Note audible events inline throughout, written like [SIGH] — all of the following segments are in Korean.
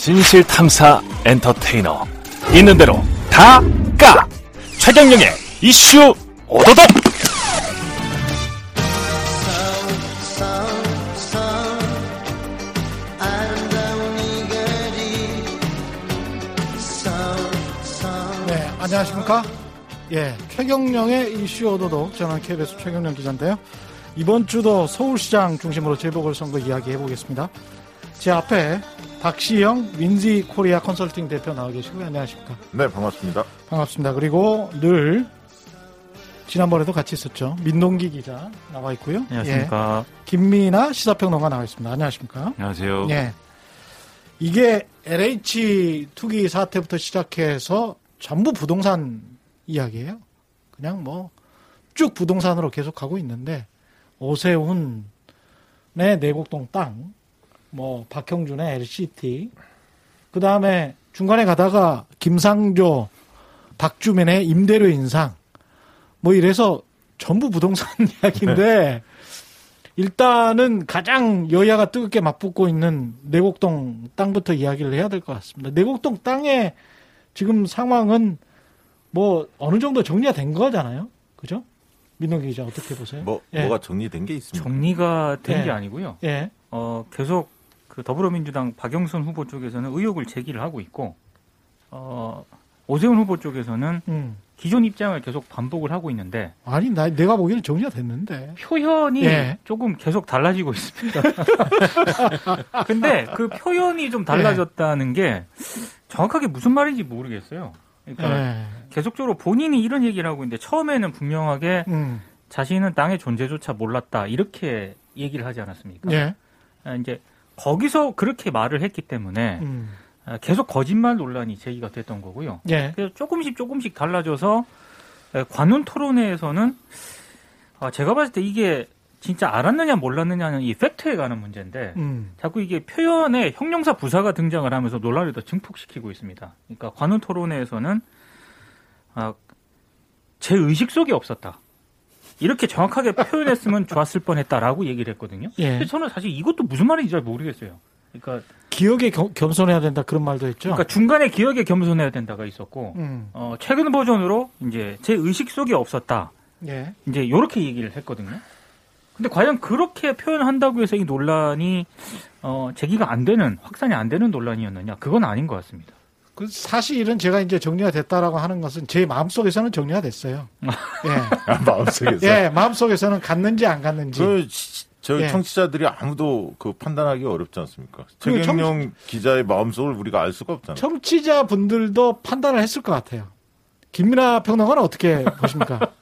진실 탐사 엔터테이너 있는 대로 다 까! 최경영의 이슈 오도독! 네, 안녕하십니까? 예, 최경령의 이슈 오도독 저는 KBS 최경령 기자인데요. 이번 주도 서울시장 중심으로 재보궐선거 이야기 해보겠습니다. 제 앞에 박시영 윈지 코리아 컨설팅 대표 나와 계시고요. 안녕하십니까? 네, 반갑습니다. 반갑습니다. 그리고 늘 지난번에도 같이 있었죠. 민동기 기자 나와 있고요. 안녕하십니까. 예, 김미나 시사평론가 나와 있습니다. 안녕하십니까? 안녕하세요. 예. 이게 LH 투기 사태부터 시작해서 전부 부동산 이야기예요. 그냥 뭐 쭉 부동산으로 계속 가고 있는데 오세훈의 내곡동 땅, 뭐 박형준의 LCT, 그 다음에 중간에 가다가 김상조, 박주민의 임대료 인상, 뭐 이래서 전부 부동산 [LAUGHS] 이야기인데 일단은 가장 여야가 뜨겁게 맞붙고 있는 내곡동 땅부터 이야기를 해야 될 것 같습니다. 내곡동 땅의 지금 상황은 뭐 어느 정도 정리가 된 거잖아요. 그죠? 민동기 기자 어떻게 보세요? 뭐 예. 뭐가 정리된 게 있습니까? 정리가 된 예. 게 아니고요. 예. 어, 계속 그 더불어민주당 박영선 후보 쪽에서는 의혹을 제기를 하고 있고, 어, 오세훈 후보 쪽에서는 음. 기존 입장을 계속 반복을 하고 있는데, 아니, 나, 내가 보기에는 정리가 됐는데. 표현이 예. 조금 계속 달라지고 있습니다. [LAUGHS] 근데 그 표현이 좀 달라졌다는 게 정확하게 무슨 말인지 모르겠어요. 그러니까 예. 계속적으로 본인이 이런 얘기를 하고 있는데 처음에는 분명하게 음. 자신은 땅의 존재조차 몰랐다 이렇게 얘기를 하지 않았습니까? 예. 아, 이제 거기서 그렇게 말을 했기 때문에 음. 아, 계속 거짓말 논란이 제기가 됐던 거고요. 예. 그래서 조금씩 조금씩 달라져서 에, 관훈 토론회에서는 아, 제가 봤을 때 이게 진짜 알았느냐 몰랐느냐는 이 팩트에 관한 문제인데 음. 자꾸 이게 표현에 형용사 부사가 등장을 하면서 논란을 더 증폭시키고 있습니다. 그러니까 관훈 토론회에서는 아, 제 의식 속에 없었다. 이렇게 정확하게 표현했으면 [LAUGHS] 좋았을 뻔했다라고 얘기를 했거든요. 예. 근데 저는 사실 이것도 무슨 말인지 잘 모르겠어요. 그러니까, 기억에 겸- 겸손해야 된다 그런 말도 했죠. 그러니까 중간에 기억에 겸손해야 된다가 있었고 음. 어, 최근 버전으로 이제 제 의식 속에 없었다. 예. 이제 이렇게 얘기를 했거든요. 근데 과연 그렇게 표현한다고 해서 이 논란이 어, 제기가 안 되는 확산이 안 되는 논란이었느냐? 그건 아닌 것 같습니다. 그 사실은 제가 이제 정리가 됐다라고 하는 것은 제 마음속에서는 정리가 됐어요. [LAUGHS] 예. 아, 마음속에서. 예, 마음속에서는 갔는지 안 갔는지. 그, 시- 저 예. 청취자들이 아무도 그 판단하기 어렵지 않습니까? 그 최경영 기자의 마음속을 우리가 알 수가 없잖아요. 청취자 분들도 판단을 했을 것 같아요. 김민아 평론가는 어떻게 보십니까? [LAUGHS]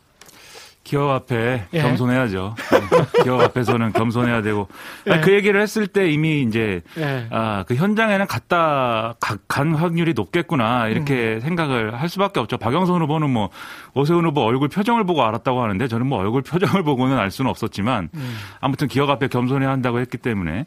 기업 앞에 예. 겸손해야죠. 네. 기업 앞에서는 겸손해야 되고 예. 그 얘기를 했을 때 이미 이제 예. 아, 그 현장에는 갔다 가- 간 확률이 높겠구나 이렇게 음. 생각을 할 수밖에 없죠. 박영선 후보는 뭐 오세훈 후보 얼굴 표정을 보고 알았다고 하는데 저는 뭐 얼굴 표정을 [LAUGHS] 보고는 알 수는 없었지만 음. 아무튼 기업 앞에 겸손해야 한다고 했기 때문에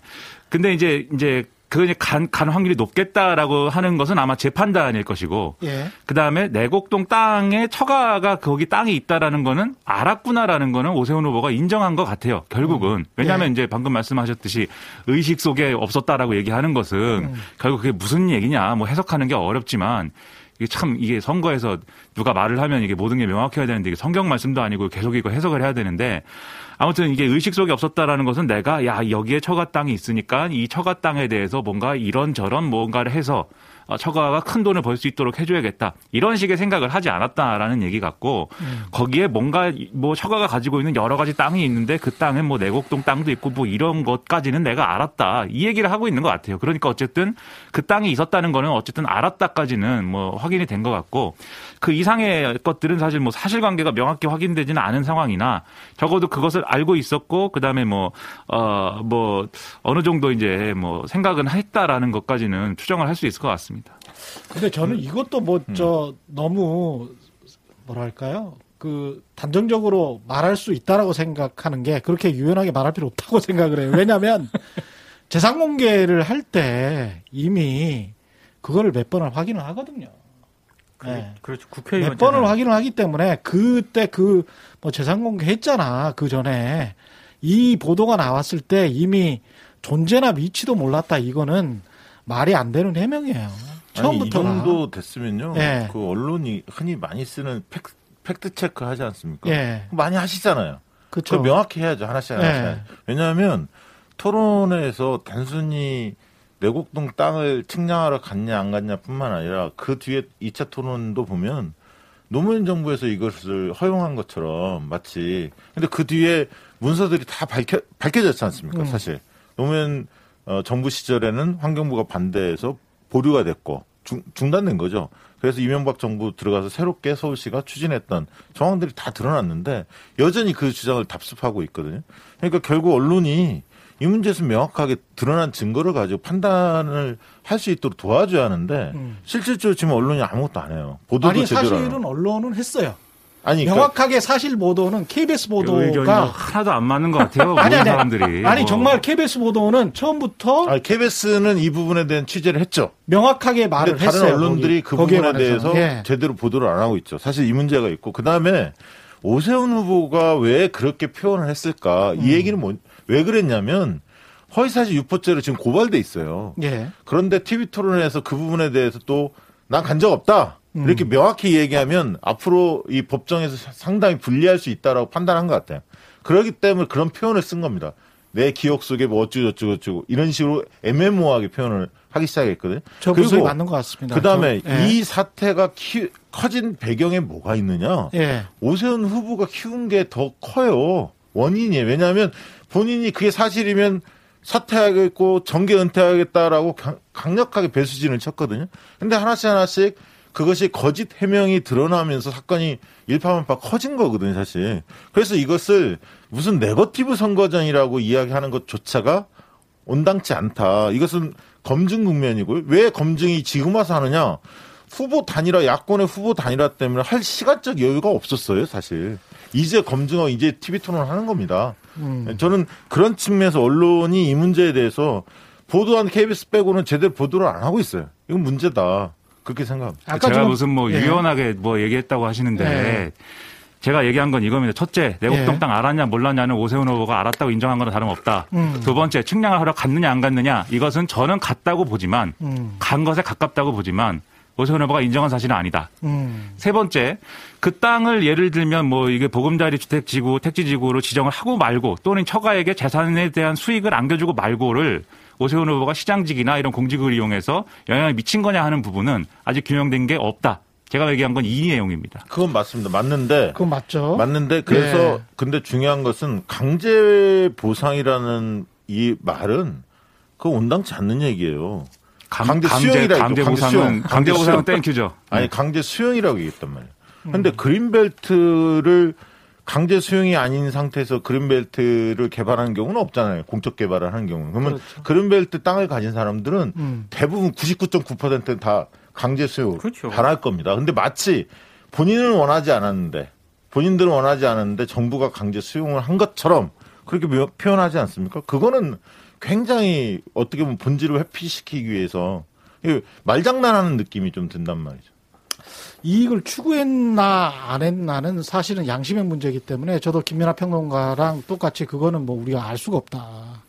근데 이제 이제 그 간, 간 확률이 높겠다라고 하는 것은 아마 제 판단일 것이고 예. 그 다음에 내곡동 땅에 처가가 거기 땅이 있다라는 거는 알았구나라는 거는 오세훈 후보가 인정한 것 같아요. 결국은. 왜냐하면 예. 이제 방금 말씀하셨듯이 의식 속에 없었다라고 얘기하는 것은 음. 결국 그게 무슨 얘기냐 뭐 해석하는 게 어렵지만 이게 참 이게 선거에서 누가 말을 하면 이게 모든 게 명확해야 되는데 이게 성경 말씀도 아니고 계속 이거 해석을 해야 되는데 아무튼 이게 의식 속에 없었다라는 것은 내가 야 여기에 처가 땅이 있으니까 이 처가 땅에 대해서 뭔가 이런 저런 뭔가를 해서 어, 처가가 큰 돈을 벌 수 있도록 해줘야겠다 이런 식의 생각을 하지 않았다라는 얘기 같고 거기에 뭔가 뭐 처가가 가지고 있는 여러 가지 땅이 있는데 그 땅에 뭐 내곡동 땅도 있고 뭐 이런 것까지는 내가 알았다 이 얘기를 하고 있는 것 같아요. 그러니까 어쨌든 그 땅이 있었다는 거는 어쨌든 알았다까지는 뭐 확인이 된 것 같고 그 이상의 것들은 사실 뭐 사실관계가 명확히 확인되지는 않은 상황이나 적어도 그것을 알고 있었고 그다음에 뭐 어뭐 어느 정도 이제 뭐 생각은 했다라는 것까지는 추정을 할 수 있을 것 같습니다. 근데 저는 이것도 뭐저 너무 뭐랄까요? 그 단정적으로 말할 수 있다라고 생각하는 게 그렇게 유연하게 말할 필요 없다고 [LAUGHS] 생각을 해요. 왜냐하면 재산 공개를 할 때 이미 그거를 몇 번을 확인을 하거든요. 네. 그렇죠. 국회의원 몇 번을 확인을 하기 때문에 그때 그 뭐 재산 공개했잖아 그 전에 이 보도가 나왔을 때 이미 존재나 위치도 몰랐다 이거는 말이 안 되는 해명이에요. 처음부터 정도 됐으면요. 예. 그 언론이 흔히 많이 쓰는 팩, 팩트 체크 하지 않습니까? 예. 많이 하시잖아요. 그렇죠. 그 명확히 해야죠. 하나씩 하나씩. 예. 왜냐하면 토론회에서 단순히 내곡동 땅을 측량하러 갔냐 안 갔냐뿐만 아니라 그 뒤에 2차 토론도 보면 노무현 정부에서 이것을 허용한 것처럼 마치 근데 그 뒤에 문서들이 다 밝혀 밝혀졌지 않습니까? 음. 사실 노무현 어, 정부 시절에는 환경부가 반대해서 보류가 됐고 중, 중단된 거죠. 그래서 이명박 정부 들어가서 새롭게 서울시가 추진했던 정황들이 다 드러났는데 여전히 그 주장을 답습하고 있거든요. 그러니까 결국 언론이 이 문제에서 명확하게 드러난 증거를 가지고 판단을 할 수 있도록 도와줘야 하는데 음. 실질적으로 지금 언론이 아무것도 안 해요. 보도도 아니 제대로 안 사실은. 언론은 했어요. 아니 그러니까 명확하게 사실 보도는 KBS 보도가 하나도 안 맞는 것 같아요. [LAUGHS] 아니, 아니, 사람들이. 아니 뭐. 정말 KBS 보도는 처음부터 아니, KBS는 이 부분에 대한 취재를 했죠. 명확하게 말을 근데 다른 했어요. 언론들이 거기- 그 부분에 관해서. 대해서 예. 제대로 보도를 안 하고 있죠. 사실 이 문제가 있고 그 다음에 오세훈 후보가 왜 그렇게 표현을 했을까? 음. 이 얘기는 뭐, 왜 그랬냐면 허위사실 유포죄로 지금 고발돼 있어요. 예. 그런데 TV 토론에서 그 부분에 대해서 또 난 간 적 없다. 음. 이렇게 명확히 얘기하면 앞으로 이 법정에서 상당히 불리할 수 있다라고 판단한 것 같아요. 그렇기 때문에 그런 표현을 쓴 겁니다. 내 기억 속에 뭐 어쩌고저쩌고 저쩌고 이런 식으로 애매모호하게 표현을 하기 시작했거든요. 저 분석이 맞는 것 같습니다. 그 다음에 저- 예. 이 사태가 키- 커진 배경에 뭐가 있느냐? 예. 오세훈 후보가 키운 게 더 커요. 원인이에요. 왜냐하면 본인이 그게 사실이면 사퇴하겠고 정계 은퇴하겠다라고 강- 강력하게 배수진을 쳤거든요. 근데 하나씩 하나씩 그것이 거짓 해명이 드러나면서 사건이 일파만파 커진 거거든요, 사실. 그래서 이것을 무슨 네거티브 선거전이라고 이야기하는 것조차가 온당치 않다. 이것은 검증 국면이고요. 왜 검증이 지금 와서 하느냐? 후보 단일화, 야권의 후보 단일화 때문에 할 시간적 여유가 없었어요, 사실. 이제 검증하고 이제 TV 토론을 하는 겁니다. 음. 저는 그런 측면에서 언론이 이 문제에 대해서 보도한 KBS 빼고는 제대로 보도를 안 하고 있어요. 이건 문제다. 그렇게 생각합니다. 제가 무슨 뭐 예. 유연하게 뭐 얘기했다고 하시는데 예. 제가 얘기한 건 이겁니다. 첫째, 내곡동 예. 땅 알았냐 몰랐냐는 오세훈 후보가 알았다고 인정한 거나 다름없다. 음. 두 번째, 측량을 하러 갔느냐 안 갔느냐 이것은 저는 갔다고 보지만 음. 간 것에 가깝다고 보지만 오세훈 후보가 인정한 사실은 아니다. 음. 세 번째, 그 땅을 예를 들면 뭐 이게 보금자리 주택지구, 택지지구로 지정을 하고 말고 또는 처가에게 재산에 대한 수익을 안겨주고 말고를 오세훈 후보가 시장직이나 이런 공직을 이용해서 영향을 미친 거냐 하는 부분은 아직 규명된 게 없다. 제가 얘기한 건 이 내용입니다. 그건 맞습니다. 맞는데 그건 맞죠. 맞는데 그래서 예. 근데 중요한 것은 강제 보상이라는 이 말은 그거 온당치 않는 얘기예요. 강, 강제 강제, 수용이라 강제 보상은 수용. 강제 보상은 수용. thank you죠. 아니 강제 수용이라고 얘기했단 말이에요. 음. 근데 그린벨트를 강제 수용이 아닌 상태에서 그린벨트를 개발하는 경우는 없잖아요. 공적 개발을 하는 경우는. 그러면 그렇죠. 그린벨트 땅을 가진 사람들은 음. 대부분 99.9%는 다 강제 수용 그렇죠. 바랄 겁니다. 근데 마치 본인은 원하지 않았는데 본인들은 원하지 않았는데 정부가 강제 수용을 한 것처럼 그렇게 묘- 표현하지 않습니까? 그거는 굉장히 어떻게 보면 본질을 회피시키기 위해서 말장난하는 느낌이 좀 든단 말이죠. 이익을 추구했나 안 했나는 사실은 양심의 문제이기 때문에 저도 김민하 평론가랑 똑같이 그거는 뭐 우리가 알 수가 없다.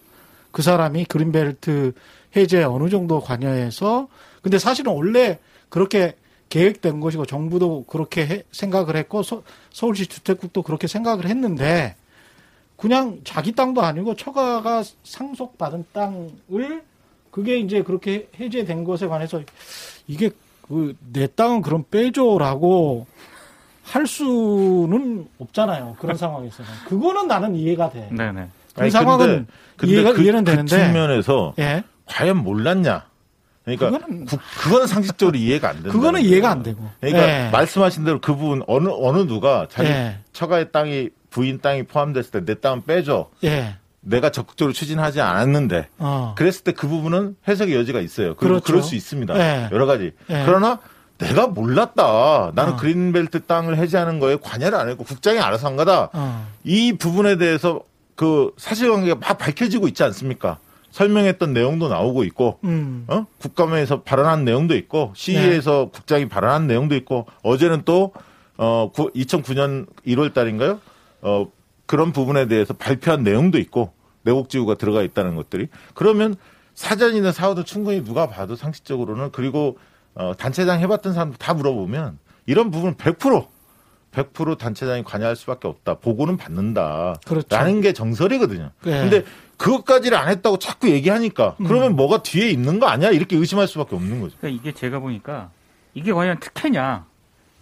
그 사람이 그린벨트 해제에 어느 정도 관여해서 근데 사실은 원래 그렇게 계획된 것이고 정부도 그렇게 해- 생각을 했고 서, 서울시 주택국도 그렇게 생각을 했는데 그냥 자기 땅도 아니고 처가가 상속받은 땅을 그게 이제 그렇게 해제된 것에 관해서 이게 그 내 땅은 그럼 빼줘라고 할 수는 없잖아요. 그런 [LAUGHS] 상황에서는. 그거는 나는 이해가 돼. 네네. 그 상황은 이해가- 이해는 그 되는데. 측면에서 예. 과연 몰랐냐? 그러니까 그거는- 그, 그거는 상식적으로 이해가 안 된다. 그거는 이해가 안 되고. 그러니까 예. 말씀하신 대로 그 부분 어느 어느 누가 자기 예. 처가의 땅이 부인 땅이 포함됐을 때 내 땅은 빼줘. 예. 내가 적극적으로 추진하지 않았는데 어. 그랬을 때 그 부분은 해석의 여지가 있어요. 그 그렇죠. 그럴 수 있습니다. 예. 여러 가지. 예. 그러나 내가 몰랐다. 나는 어. 그린벨트 땅을 해제하는 거에 관여를 안 했고 국장이 알아서 한 거다. 어. 이 부분에 대해서 그 사실관계가 막 밝혀지고 있지 않습니까? 설명했던 내용도 나오고 있고, 음. 어? 국감에서 발언한 내용도 있고, 시위에서 네. 국장이 발언한 내용도 있고, 어제는 또, 어, 2009년 1월 달인가요? 어, 그런 부분에 대해서 발표한 내용도 있고, 내곡지구가 들어가 있다는 것들이. 그러면 사전이든 사후든 충분히 누가 봐도 상식적으로는 그리고 어, 단체장 해봤던 사람들 다 물어보면 이런 부분은 100% 100% 단체장이 관여할 수밖에 없다. 보고는 받는다. 그렇죠. 라는 게 정설이거든요. 네. 근데 그것까지를 안 했다고 자꾸 얘기하니까 음. 그러면 뭐가 뒤에 있는 거 아니야? 이렇게 의심할 수밖에 없는 거죠. 그러니까 이게 제가 보니까 이게 과연 특혜냐?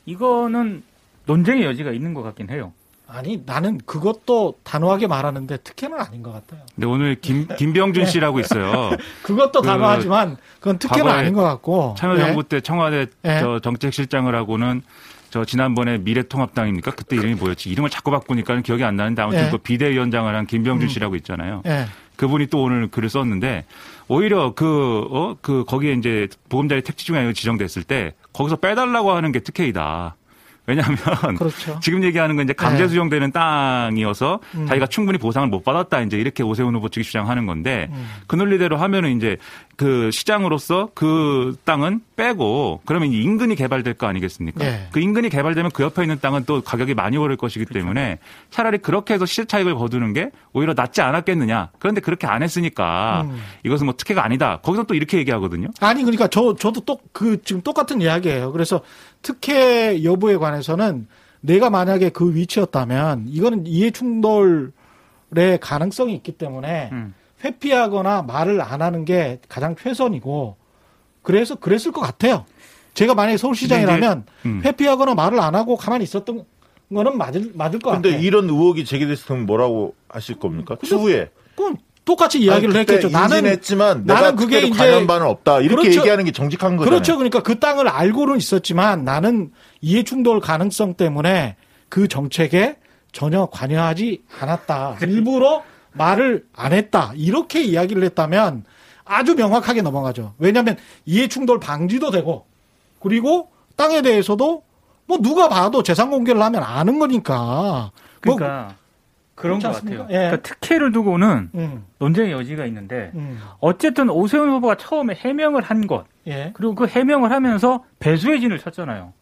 이거는 논쟁의 여지가 있는 것 같긴 해요. 아니 나는 그것도 단호하게 말하는데 특혜는 아닌 것 같아요. 근데 오늘 김, 김병준 네. 씨라고 있어요. [LAUGHS] 그것도 그 단호하지만 그건 특혜는 아닌 것 같고. 참여정부 네. 때 청와대 네. 저 정책실장을 하고는 저 지난번에 미래통합당입니까? 그때 이름이 뭐였지? 이름을 자꾸 바꾸니까는 기억이 안 나는데 아무튼 네. 그 비대위원장을 한 김병준 음. 씨라고 있잖아요. 예. 그분이 또 오늘 글을 썼는데 오히려 그, 어, 그 거기에 이제 보금자리 택지 중에 지정됐을 때 거기서 빼달라고 하는 게 특혜이다. 왜냐하면 그렇죠. [LAUGHS] 지금 얘기하는 건 이제 강제 네. 수용되는 땅이어서 음. 자기가 충분히 보상을 못 받았다 이제 이렇게 오세훈 후보 측이 주장하는 건데 음. 그 논리대로 하면은 이제 그 시장으로서 그 땅은 빼고 그러면 인근이 개발될 거 아니겠습니까? 네. 그 인근이 개발되면 그 옆에 있는 땅은 또 가격이 많이 오를 것이기 그렇죠. 때문에 차라리 그렇게 해서 시세 차익을 거두는 게 오히려 낫지 않았겠느냐. 그런데 그렇게 안 했으니까 음. 이것은 뭐 특혜가 아니다. 거기서 또 이렇게 얘기하거든요. 아니 그러니까 저 저도 또 그 지금 똑같은 이야기예요. 그래서 특혜 여부에 관해서는 내가 만약에 그 위치였다면 이거는 이해 충돌의 가능성이 있기 때문에 음. 회피하거나 말을 안 하는 게 가장 최선이고 그래서 그랬을 것 같아요. 제가 만약에 서울시장이라면 음. 회피하거나 말을 안 하고 가만히 있었던 거는 맞을 맞을 것 근데 같아요. 이런 의혹이 제기됐으면 뭐라고 하실 겁니까? 추후에. 그건 똑같이 이야기를 아니, 했겠죠. 나는 인진했지만 나는 그게 이제- 바는 없다. 이렇게 그렇죠. 얘기하는 게 정직한 거잖아요. 그렇죠. 그러니까 그 땅을 알고는 있었지만 나는 이해 충돌 가능성 때문에 그 정책에 전혀 관여하지 않았다. 일부러 말을 안 했다. 이렇게 이야기를 했다면 아주 명확하게 넘어가죠. 왜냐하면 이해 충돌 방지도 되고 그리고 땅에 대해서도 뭐 누가 봐도 재산 공개를 하면 아는 거니까. 뭐, 그러니까 그런 것? 같아요. 예. 그러니까 특혜를 두고는 음, 논쟁의 여지가 있는데 음, 어쨌든 오세훈 후보가 처음에 해명을 한 것, 예. 그리고 그 해명을 하면서 배수의 진을 쳤잖아요.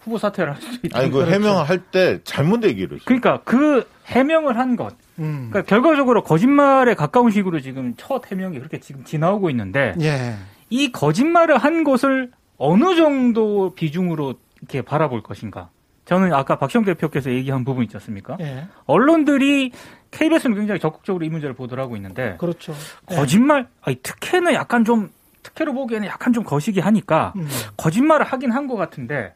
후보 사퇴를 할 수도 있다. 아니 그 해명을 할 때 잘못 얘기를 했어요. 그러니까 그 해명을 한 것, 음. 그러니까 결과적으로 거짓말에 가까운 식으로 지금 첫 해명이 그렇게 지금 지나오고 있는데 예. 이 거짓말을 한 것을 어느 정도 비중으로 이렇게 바라볼 것인가? 저는 아까 박시영 대표께서 얘기한 부분 있지 않습니까? 예. 언론들이 KBS는 굉장히 적극적으로 이 문제를 보도하고 있는데 그렇죠. 예. 거짓말, 아니 특혜는 약간 좀 특혜로 보기에는 약간 좀 거시기 하니까 음. 거짓말을 하긴 한 것 같은데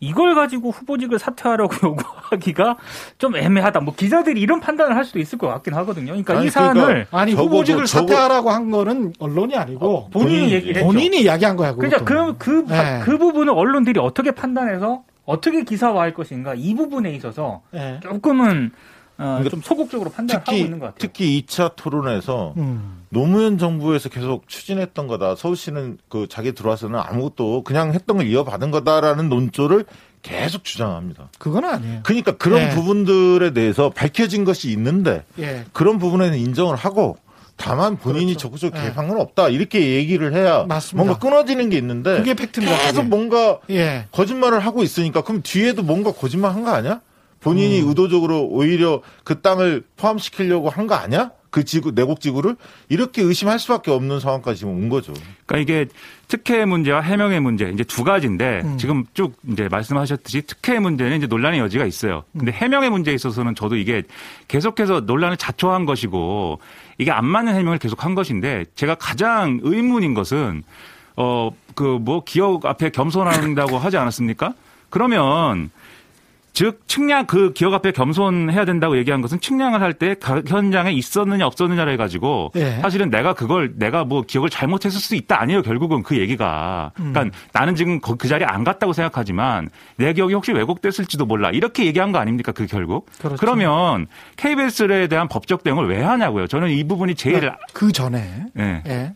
이걸 가지고 후보직을 사퇴하라고 [LAUGHS] 요구하기가 좀 애매하다. 뭐 기자들이 이런 판단을 할 수도 있을 것 같긴 하거든요. 그러니까 아니, 이 사안을 아니 적어도 후보직을 적어- 사퇴하라고 한 거는 언론이 아니고 본인이 본인이 얘기를 했죠. 본인이 이야기한 거야. 그러니까 그것도. 그, 그, 네. 그 부분을 언론들이 어떻게 판단해서 어떻게 기사화할 것인가 이 부분에 있어서 예. 조금은 어, 그러니까 좀 소극적으로 판단하고 특히 있는 것 같아요. 특히 2차 토론에서 음. 노무현 정부에서 계속 추진했던 거다. 서울시는 그 자기 들어와서는 아무것도 그냥 했던 걸 이어받은 거다라는 논조를 계속 주장합니다. 그건 아니에요. 그러니까 그런 네. 부분들에 대해서 밝혀진 것이 있는데 예. 그런 부분에는 인정을 하고 다만 본인이 그렇죠. 적극적으로 네. 개입한 건 없다. 이렇게 얘기를 해야 맞습니다. 뭔가 끊어지는 게 있는데 그게 팩트입니다. 계속 그게. 뭔가 예. 거짓말을 하고 있으니까 그럼 뒤에도 뭔가 거짓말 한 거 아니야? 본인이 음. 의도적으로 오히려 그 땅을 포함시키려고 한 거 아니야? 그 지구 내곡 지구를 이렇게 의심할 수밖에 없는 상황까지 지금 온 거죠. 그러니까 이게 특혜 문제와 해명의 문제 이제 두 가지인데 음. 지금 쭉 이제 말씀하셨듯이 특혜 문제는 이제 논란의 여지가 있어요. 근데 해명의 문제에 있어서는 저도 이게 계속해서 논란을 자초한 것이고 이게 안 맞는 해명을 계속한 것인데 제가 가장 의문인 것은 어 그 뭐 기억 앞에 겸손한다고 하지 않았습니까? 그러면 즉 측량 그 기억 앞에 겸손해야 된다고 얘기한 것은 측량을 할 때 현장에 있었느냐 없었느냐를 해가지고 예. 사실은 내가 그걸 내가 뭐 기억을 잘못했을 수 있다 아니에요 결국은 그 얘기가 음. 그러니까 나는 지금 거- 그 자리에 안 갔다고 생각하지만 내 기억이 혹시 왜곡됐을지도 몰라 이렇게 얘기한 거 아닙니까 그 결국 그렇죠. 그러면 KBS에 대한 법적 대응을 왜 하냐고요 저는 이 부분이 제일 그 전에. 예, 예.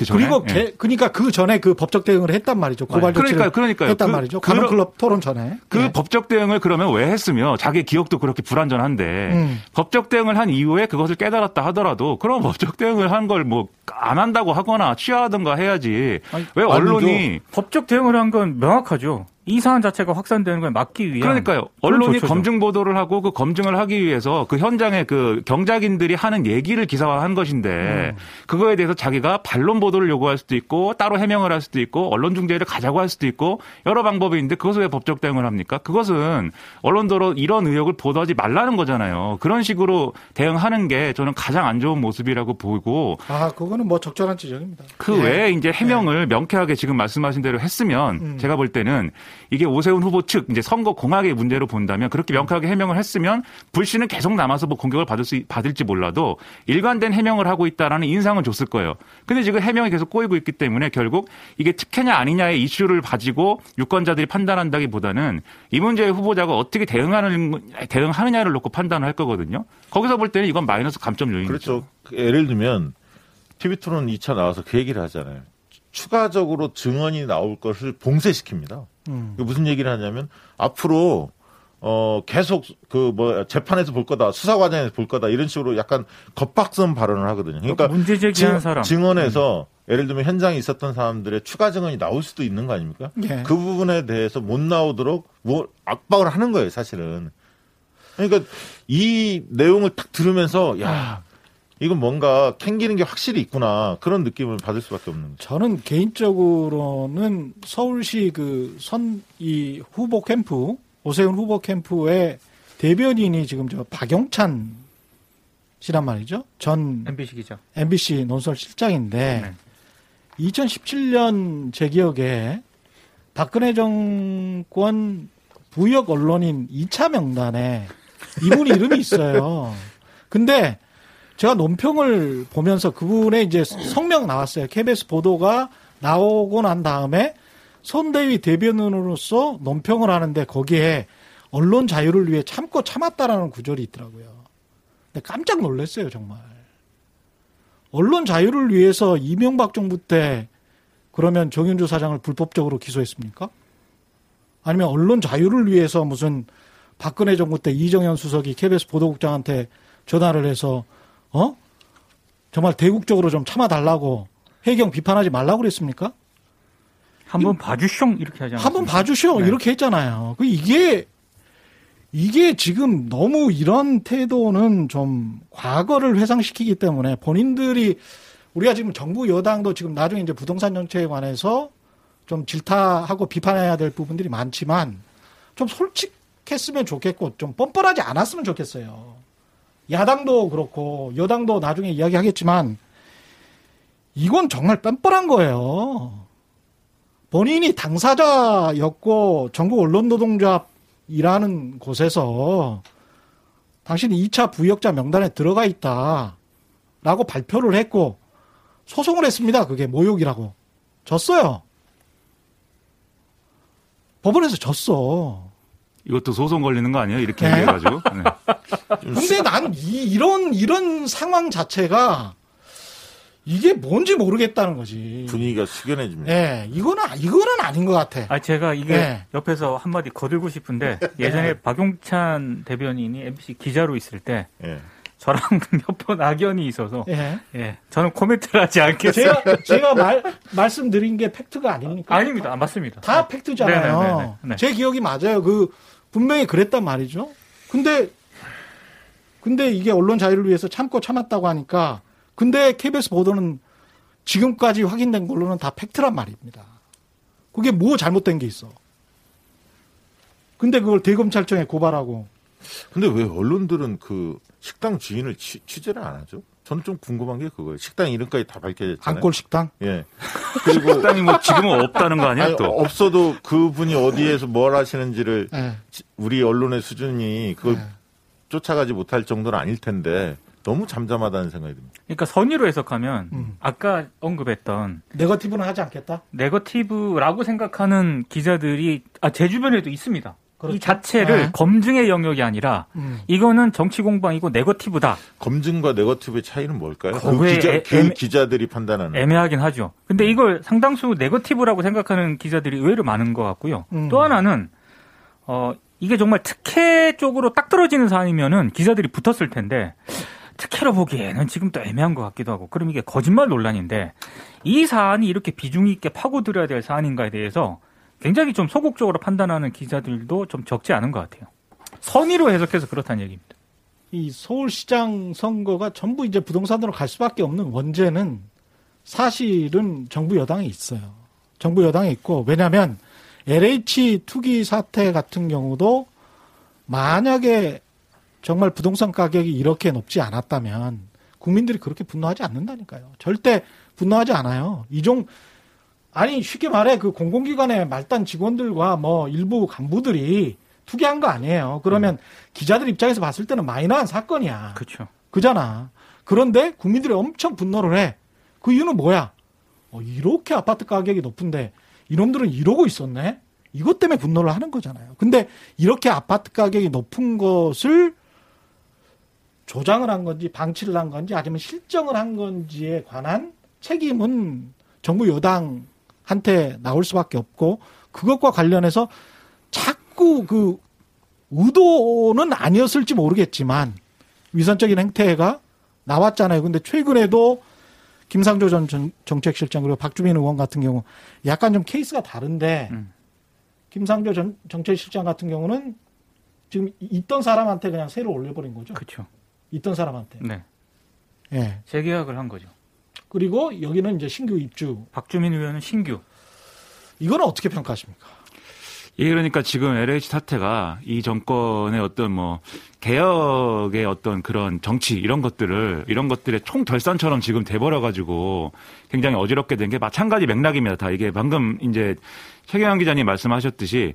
그 전에 그리고 예. 개- 그러니까 그 전에 그 법적 대응을 했단 말이죠. 고발 조치를 그러니까요. 했단 그- 말이죠. 그러- 가능클럽 토론 전에. 그 예. 법적 대응을 그러면 왜 했으며 자기 기억도 그렇게 불완전한데 음. 법적 대응을 한 이후에 그것을 깨달았다 하더라도 그럼 법적 대응을 한 걸 뭐 안 한다고 하거나 취하든가 해야지 아니, 왜 언론이 법적 대응을 한 건 명확하죠. 이 사안 자체가 확산되는 걸 막기 위한 그러니까요. 언론이 조처죠. 검증 보도를 하고 그 검증을 하기 위해서 그 현장에 그 경작인들이 하는 얘기를 기사화한 것인데 그거에 대해서 자기가 반론 보도를 요구할 수도 있고 따로 해명을 할 수도 있고 언론 중재를 가자고 할 수도 있고 여러 방법이 있는데 그것을 왜 법적 대응을 합니까? 그것은 언론도로 이런 의혹을 보도하지 말라는 거잖아요. 그런 식으로 대응하는 게 저는 가장 안 좋은 모습이라고 보고 아, 그거는 뭐 적절한 지적입니다. 그 예. 외에 이제 해명을 명쾌하게 지금 말씀하신 대로 했으면 음. 제가 볼 때는 이게 오세훈 후보 측 이제 선거 공학의 문제로 본다면 그렇게 명쾌하게 해명을 했으면 불씨는 계속 남아서 뭐 공격을 받을 수 받을지 몰라도 일관된 해명을 하고 있다라는 인상은 줬을 거예요. 근데 지금 해명이 계속 꼬이고 있기 때문에 결국 이게 특혜냐 아니냐의 이슈를 가지고 유권자들이 판단한다기보다는 이 문제의 후보자가 어떻게 대응하는 대응하느냐를 놓고 판단을 할 거거든요. 거기서 볼 때는 이건 마이너스 감점 요인이죠. 그렇죠. 예를 들면 TV 토론 2차 나와서 그 얘기를 하잖아요. 추가적으로 증언이 나올 것을 봉쇄시킵니다. 음. 그 무슨 얘기를 하냐면 앞으로 어 계속 그 뭐 재판에서 볼 거다 수사 과정에서 볼 거다 이런 식으로 약간 겁박선 발언을 하거든요. 그러니까 문제 제기한 증- 사람 증언에서 예를 들면 현장에 있었던 사람들의 추가 증언이 나올 수도 있는 거 아닙니까? 예. 그 부분에 대해서 못 나오도록 뭐 압박을 하는 거예요, 사실은. 그러니까 이 내용을 딱 들으면서 야 이건 뭔가 캥기는 게 확실히 있구나 그런 느낌을 받을 수밖에 없는 거죠. 저는 개인적으로는 서울시 그 선 이 후보 캠프 오세훈 후보 캠프의 대변인이 지금 저 박영찬 씨란 말이죠. 전 MBC 기자. MBC 논설 실장인데 네. 2017년 제 기억에 박근혜 정권 부역 언론인 2차 명단에 이분 이름이 있어요. 근데 제가 논평을 보면서 그분의 이제 성명 나왔어요. KBS 보도가 나오고 난 다음에 선대위 대변인으로서 논평을 하는데 거기에 언론 자유를 위해 참고 참았다라는 구절이 있더라고요. 근데 깜짝 놀랐어요, 정말. 언론 자유를 위해서 이명박 정부 때 그러면 정윤주 사장을 불법적으로 기소했습니까? 아니면 언론 자유를 위해서 무슨 박근혜 정부 때 이정현 수석이 KBS 보도국장한테 전화를 해서 어? 정말 대국적으로 좀 참아달라고 해경 비판하지 말라고 그랬습니까? 한번 봐주숑 이렇게 하지 않았습니까? 한번 봐주시오 네. 이렇게 했잖아요. 그 이게 이게 지금 너무 이런 태도는 좀 과거를 회상시키기 때문에 본인들이 우리가 지금 정부 여당도 지금 나중에 이제 부동산 정책에 관해서 좀 질타하고 비판해야 될 부분들이 많지만 좀 솔직했으면 좋겠고 좀 뻔뻔하지 않았으면 좋겠어요. 야당도 그렇고 여당도 나중에 이야기하겠지만 이건 정말 뻔뻔한 거예요. 본인이 당사자였고 전국 언론 노동조합이라는 곳에서 당신이 2차 부역자 명단에 들어가 있다라고 발표를 했고 소송을 했습니다. 그게 모욕이라고. 졌어요. 법원에서 졌어. 이것도 소송 걸리는 거 아니에요? 이렇게 네. 얘기해가지고. [LAUGHS] 네. 근데 난 이, 이런 이런 상황 자체가 이게 뭔지 모르겠다는 거지. 분위기가 숙연해집니다. 예, 이거는 이거는 아닌 것 같아. 아 제가 이게 네. 옆에서 한 마디 거들고 싶은데 예전에 박용찬 대변인이 MBC 기자로 있을 때 예. 저랑 [LAUGHS] 몇 번 악연이 있어서 예. 예 저는 코멘트를 하지 않겠어요. 제가 제가 말 말씀드린 게 팩트가 아닙니까? 아 닙니다. 아, 맞습니다. 다 팩트잖아요. 네네네네. 네. 제 기억이 맞아요. 그 분명히 그랬단 말이죠. 근데 근데 이게 언론 자유를 위해서 참고 참았다고 하니까 근데 KBS 보도는 지금까지 확인된 걸로는 다 팩트란 말입니다. 그게 뭐 잘못된 게 있어? 근데 그걸 대검찰청에 고발하고 근데 왜 언론들은 그 식당 주인을 취, 취재를 안 하죠? 저는 좀 궁금한 게 그거예요. 식당 이름까지 다 밝혀졌잖아요. 안골 식당. 예. 그리고 식당이 뭐 지금은 없다는 거 아니야 아니, 또? 없어도 그분이 어디에서 뭘 하시는지를 예. 지- 우리 언론의 수준이 그걸 네. 쫓아가지 못할 정도는 아닐 텐데 너무 잠잠하다는 생각이 듭니다. 그러니까 선의로 해석하면 음. 아까 언급했던 네거티브는 하지 않겠다. 네거티브라고 생각하는 기자들이 아, 제 주변에도 있습니다. 그렇죠. 이 자체를 네. 검증의 영역이 아니라 음. 이거는 정치 공방이고 네거티브다. 검증과 네거티브의 차이는 뭘까요? 그, 기자, 애- 그 애매- 기자들이 판단하는. 애매하긴 하죠. 근데 이걸 상당수 네거티브라고 생각하는 기자들이 의외로 많은 것 같고요. 음. 또 하나는 어 이게 정말 특혜 쪽으로 딱 떨어지는 사안이면은 기자들이 붙었을 텐데 특혜로 보기에는 지금 또 애매한 것 같기도 하고 그럼 이게 거짓말 논란인데 이 사안이 이렇게 비중 있게 파고들어야 될 사안인가에 대해서 굉장히 좀 소극적으로 판단하는 기자들도 좀 적지 않은 것 같아요. 선의로 해석해서 그렇다는 얘기입니다. 이 서울시장 선거가 전부 이제 부동산으로 갈 수밖에 없는 원죄는 사실은 정부 여당에 있어요. 정부 여당에 있고 왜냐하면 LH 투기 사태 같은 경우도 만약에 정말 부동산 가격이 이렇게 높지 않았다면 국민들이 그렇게 분노하지 않는다니까요. 절대 분노하지 않아요. 이종 아니 쉽게 말해 그 공공기관의 말단 직원들과 뭐 일부 간부들이 투기한 거 아니에요. 그러면 기자들 입장에서 봤을 때는 마이너한 사건이야. 그렇죠. 그잖아. 그런데 국민들이 엄청 분노를 해. 그 이유는 뭐야? 어, 이렇게 아파트 가격이 높은데 이놈들은 이러고 있었네? 이것 때문에 분노를 하는 거잖아요. 근데 이렇게 아파트 가격이 높은 것을 조장을 한 건지 방치를 한 건지 아니면 실정을 한 건지에 관한 책임은 정부 여당 한테 나올 수밖에 없고 그것과 관련해서 자꾸 그 의도는 아니었을지 모르겠지만 위선적인 행태가 나왔잖아요. 근데 최근에도 김상조 전 정- 정책실장 그리고 박주민 의원 같은 경우 약간 좀 케이스가 다른데 음. 김상조 전 정책실장 같은 경우는 지금 있던 사람한테 그냥 세를 올려버린 거죠. 그렇죠. 있던 사람한테. 네. 예. 재계약을 한 거죠. 그리고 여기는 이제 신규 입주. 박주민 의원은 신규. 이거는 어떻게 평가하십니까? 예, 그러니까 지금 LH 사태가 이 정권의 어떤 뭐 개혁의 어떤 그런 정치 이런 것들을 이런 것들의 총결산처럼 지금 돼버려 가지고 굉장히 어지럽게 된 게 마찬가지 맥락입니다. 다 이게 방금 이제 최경환 기자님 말씀하셨듯이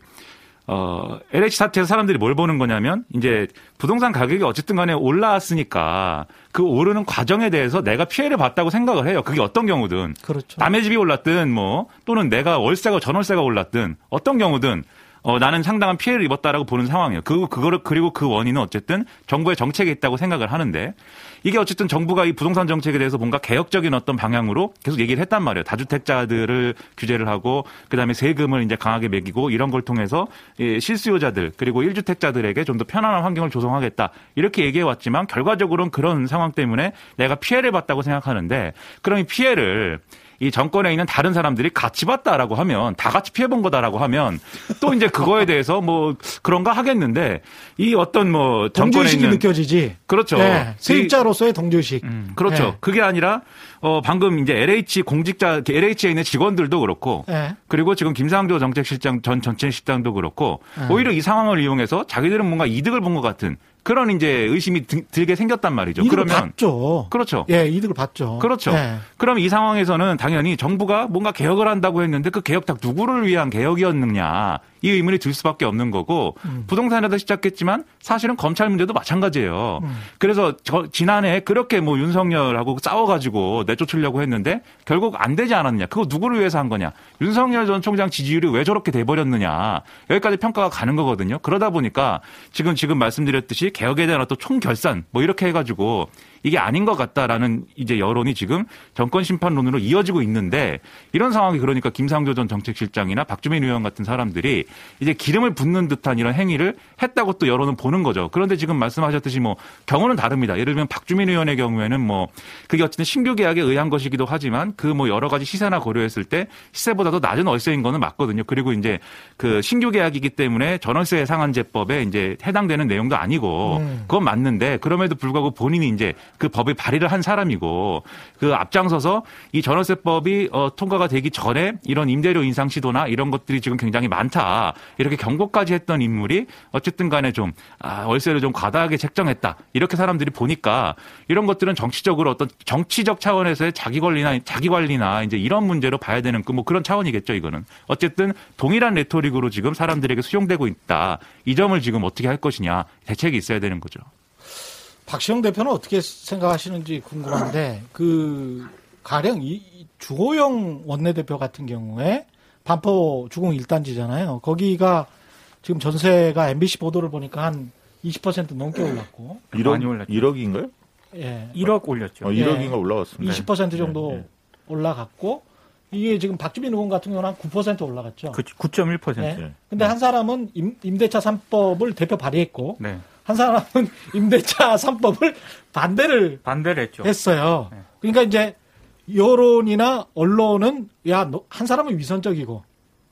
어, LH 사태에서 사람들이 뭘 보는 거냐면, 이제 부동산 가격이 어쨌든 간에 올라왔으니까 그 오르는 과정에 대해서 내가 피해를 봤다고 생각을 해요. 그게 어떤 경우든. 그렇죠. 남의 집이 올랐든 뭐 또는 내가 월세가 전월세가 올랐든 어떤 경우든 어, 나는 상당한 피해를 입었다라고 보는 상황이에요. 그, 그거를, 그리고 그 원인은 어쨌든 정부의 정책에 있다고 생각을 하는데 이게 어쨌든 정부가 이 부동산 정책에 대해서 뭔가 개혁적인 어떤 방향으로 계속 얘기를 했단 말이에요. 다주택자들을 규제를 하고 그다음에 세금을 이제 강하게 매기고 이런 걸 통해서 이 실수요자들 그리고 1주택자들에게 좀 더 편안한 환경을 조성하겠다. 이렇게 얘기해 왔지만 결과적으로는 그런 상황 때문에 내가 피해를 봤다고 생각하는데 그럼 이 피해를 이 정권에 있는 다른 사람들이 같이 봤다라고 하면 다 같이 피해본 거다라고 하면 또 이제 그거에 대해서 뭐 그런가 하겠는데 이 어떤 뭐 정권에 있는 느껴지지. 그렇죠. 예. 이- 세입자로서의 동조의식. 음, 그렇죠. 예. 그게 아니라 어 방금 이제 LH 공직자 LH에 있는 직원들도 그렇고 예. 그리고 지금 김상조 정책실장 전 전체실장도 그렇고 음. 오히려 이 상황을 이용해서 자기들은 뭔가 이득을 본 것 같은 그런 이제 의심이 드- 들게 생겼단 말이죠. 이득을 그러면 받죠. 그렇죠. 예, 이득을 받죠. 그렇죠. 예. 그럼 이 상황에서는 당연히 정부가 뭔가 개혁을 한다고 했는데 그 개혁 다 누구를 위한 개혁이었느냐 이 의문이 들 수밖에 없는 거고 음. 부동산에도 시작했지만 사실은 검찰 문제도 마찬가지예요. 그래서 저 지난해 그렇게 뭐 윤석열하고 싸워가지고 내쫓으려고 했는데 결국 안 되지 않았느냐. 그거 누구를 위해서 한 거냐. 윤석열 전 총장 지지율이 왜 저렇게 돼버렸느냐. 여기까지 평가가 가는 거거든요. 그러다 보니까 지금 지금 말씀드렸듯이 개혁에 대한 어떤 총결산 뭐 이렇게 해가지고 이게 아닌 것 같다라는 이제 여론이 지금 정권 심판론으로 이어지고 있는데 이런 상황이 그러니까 김상조 전 정책실장이나 박주민 의원 같은 사람들이 이제 기름을 붓는 듯한 이런 행위를 했다고 또 여론은 보는 거죠. 그런데 지금 말씀하셨듯이 뭐 경우는 다릅니다. 예를 들면 박주민 의원의 경우에는 뭐 그게 어쨌든 신규 계약에 의한 것이기도 하지만 그 뭐 여러 가지 시세나 고려했을 때 시세보다도 낮은 월세인 거는 맞거든요. 그리고 이제 그 신규 계약이기 때문에 전월세 상한제법에 이제 해당되는 내용도 아니고 음. 그건 맞는데 그럼에도 불구하고 본인이 이제 그 법을 발의를 한 사람이고 그 앞장서서 이 전월세법이 어, 통과가 되기 전에 이런 임대료 인상 시도나 이런 것들이 지금 굉장히 많다. 이렇게 경고까지 했던 인물이 어쨌든 간에 좀 아, 월세를 좀 과다하게 책정했다. 이렇게 사람들이 보니까 이런 것들은 정치적으로 어떤 정치적 차원에서의 자기 권리나 자기 관리나 이제 이런 문제로 봐야 되는 그뭐 그런 차원이겠죠 이거는. 어쨌든 동일한 레토릭으로 지금 사람들에게 수용되고 있다. 이 점을 지금 어떻게 할 것이냐 대책이 있어야 되는 거죠. 박시영 대표는 어떻게 생각하시는지 궁금한데 그 가령 이이 주호영 원내대표 같은 경우에 반포 주공 1단지잖아요. 거기가 지금 전세가 MBC 보도를 보니까 한 20% 넘게 올랐고 1억, 많이 올랐죠. 1억인가요? 예. 1억 올렸죠. 어, 1억인가 올라갔습니다. 20% 정도 네, 네. 올라갔고 이게 지금 박주민 의원 같은 경우는 한 9% 올라갔죠. 그 9.1%. 네. 네. 근데 한 사람은 임, 임대차 3법을 대표 발의했고 네. 한 사람은 [LAUGHS] 임대차 3법을 반대를 반대를 했죠. 했어요. 네. 그러니까 이제 여론이나 언론은 야, 너, 한 사람은 위선적이고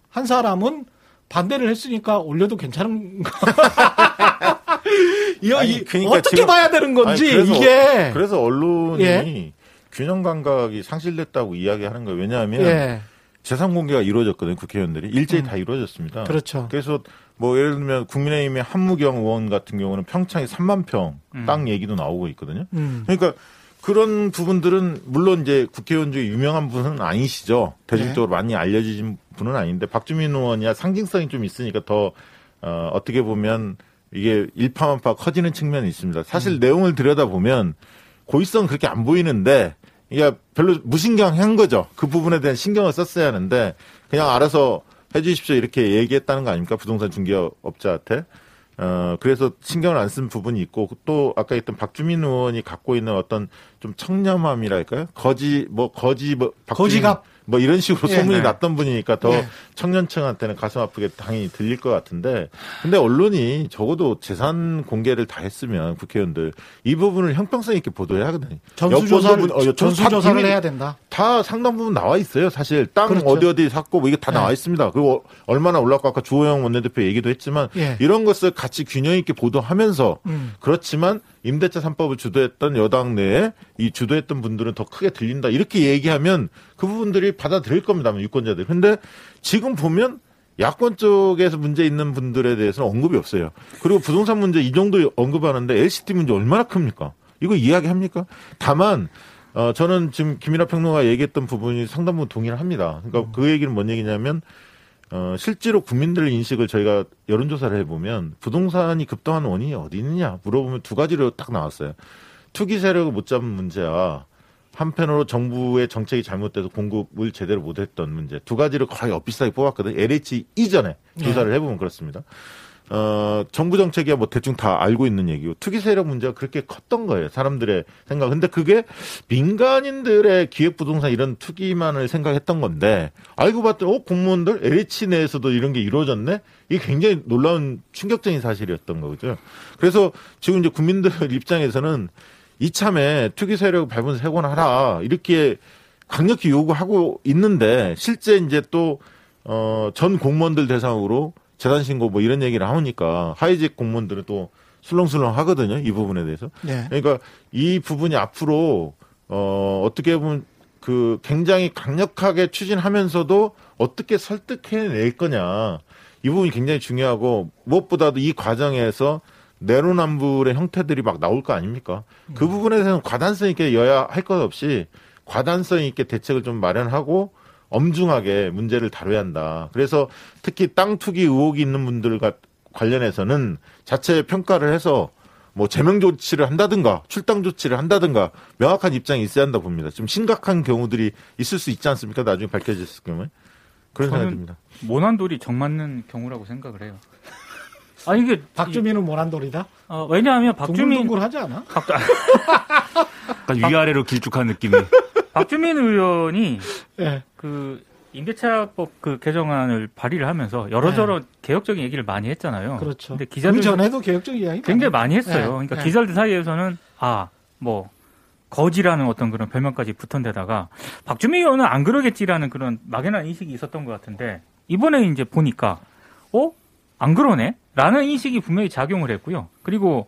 한 사람은 반대를 했으니까 올려도 괜찮은 거. [LAUGHS] 이거 아니, 이- 그러니까 어떻게 지금- 봐야 되는 건지 아니, 그래서- 이게 그래서 언론이 예. 균형 감각이 상실됐다고 이야기하는 거예요. 왜냐하면 예 재산 공개가 이루어졌거든요. 국회의원들이 일제히 다 이루어졌습니다. 그렇죠. 그래서 뭐 예를 들면 국민의힘의 한무경 의원 같은 경우는 평창에 3만 평땅 얘기도 나오고 있거든요. 음. 그러니까 그런 부분들은 물론 이제 국회의원 중에 유명한 분은 아니시죠. 대중적으로 네. 많이 알려진 분은 아닌데 박주민 의원이야 상징성이 좀 있으니까 더 어, 어떻게 보면 이게 일파만파 커지는 측면이 있습니다. 음. 사실 내용을 들여다 보면 고의성 그렇게 안 보이는데 이게 별로 무신경한 거죠. 그 부분에 대한 신경을 썼어야 하는데 그냥 알아서 해주십시오 이렇게 얘기했다는 거 아닙니까 부동산 중개업자한테. 어, 그래서 신경을 안 쓴 부분이 있고, 또 아까 했던 박주민 의원이 갖고 있는 어떤 좀 청렴함이랄까요? 거지, 뭐, 거지, 뭐, 거지갑. 뭐 이런 식으로 예. 소문이 네. 났던 분이니까 더 예. 청년층한테는 가슴 아프게 당연히 들릴 것 같은데, 근데 언론이 적어도 재산 공개를 다 했으면 국회의원들 이 부분을 형평성 있게 보도해야 하거든요. 전수조사를 어, 전수조사를 다 해야 된다. 다 상당 부분 나와 있어요. 사실 땅 그렇죠. 어디 어디 샀고 뭐 이게 다 네. 나와 있습니다. 그리고 얼마나 올랐고 아까 주호영 원내대표 얘기도 했지만 예. 이런 것을 같이 균형 있게 보도하면서 음. 그렇지만 임대차 3법을 주도했던 여당 내에 이 주도했던 분들은 더 크게 들린다. 이렇게 얘기하면 그 부분들이 받아들일 겁니다. 유권자들. 근데 지금 보면 야권 쪽에서 문제 있는 분들에 대해서는 언급이 없어요. 그리고 부동산 문제 이 정도 언급하는데 LCT 문제 얼마나 큽니까? 이거 이야기합니까? 다만 어 저는 지금 김이나 평론가 얘기했던 부분이 상당 부분 동의를 합니다. 그러니까 그 얘기는 뭔 얘기냐면 어 실제로 국민들 인식을 저희가 여론조사를 해보면 부동산이 급등하는 원인이 어디 있느냐 물어보면 두 가지로 딱 나왔어요. 투기 세력을 못 잡은 문제와 한편으로 정부의 정책이 잘못돼서 공급을 제대로 못했던 문제 두 가지를 거의 엇비슷하게 뽑았거든요. LH 이전에 조사를 해보면 그렇습니다. 어, 정부 정책이야 뭐 대충 다 알고 있는 얘기고 투기 세력 문제가 그렇게 컸던 거예요. 사람들의 생각. 근데 그게 민간인들의 기획 부동산 이런 투기만을 생각했던 건데 알고 봤더니 어 공무원들 LH 내에서도 이런 게 이루어졌네. 이게 굉장히 놀라운 충격적인 사실이었던 거죠. 그래서 지금 이제 국민들 [LAUGHS] 입장에서는 이참에 투기 세력 발본 세권 하라 이렇게 강력히 요구하고 있는데 실제 이제 또 어, 전 공무원들 대상으로 재산 신고 뭐 이런 얘기를 하니까 하이직 공무원들은 또 술렁술렁 하거든요. 이 부분에 대해서. 네. 그러니까 이 부분이 앞으로 어 어떻게 보면 그 굉장히 강력하게 추진하면서도 어떻게 설득해낼 거냐 이 부분이 굉장히 중요하고 무엇보다도 이 과정에서 내로남불의 형태들이 막 나올 거 아닙니까? 그 부분에 대해서는 과단성 있게 여야 할 것 없이 과단성 있게 대책을 좀 마련하고 엄중하게 문제를 다뤄야 한다. 그래서 특히 땅 투기 의혹이 있는 분들과 관련해서는 자체 평가를 해서 뭐 제명 조치를 한다든가 출당 조치를 한다든가 명확한 입장이 있어야 한다 봅니다. 좀 심각한 경우들이 있을 수 있지 않습니까? 나중에 밝혀졌을 경우에 그런 생각이 듭니다. 모난돌이 정 맞는 경우라고 생각을 해요. 아 이게 박주민은 모난돌이다. 어, 왜냐하면 박주민 둥글둥글하지 않아? [LAUGHS] 박, 약간 위아래로 길쭉한 느낌이. 박주민 의원이 예. 그 임대차법 그 개정안을 발의를 하면서 여러저러 개혁적인 얘기를 많이 했잖아요. 네. 그렇죠. 근데 기자들 그 전에도 개혁적 이야기 굉장히 많이 했어요. 네. 그러니까 네. 기자들 사이에서는 아 뭐 거지라는 어떤 그런 별명까지 붙은 데다가 박주민 의원은 안 그러겠지라는 그런 막연한 인식이 있었던 것 같은데 이번에 이제 보니까 어? 안 그러네? 라는 인식이 분명히 작용을 했고요. 그리고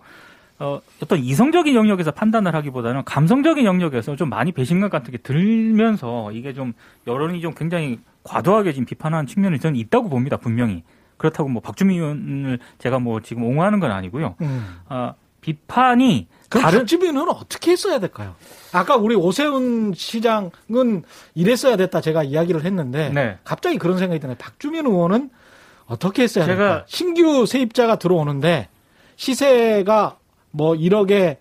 어, 어떤 이성적인 영역에서 판단을 하기보다는 감성적인 영역에서 좀 많이 배신감 같은 게 들면서 이게 좀 여론이 좀 굉장히 과도하게 지금 비판하는 측면이 저는 있다고 봅니다. 분명히. 그렇다고 뭐 박주민 의원을 제가 뭐 지금 옹호하는 건 아니고요. 음. 아, 비판이 다른 박주민은 어떻게 했어야 될까요? 아까 우리 오세훈 시장은 이랬어야 됐다 제가 이야기를 했는데 네. 갑자기 그런 생각이 드네요. 박주민 의원은 어떻게 했어야 제가- 될까? 신규 세입자가 들어오는데 시세가 뭐 1억에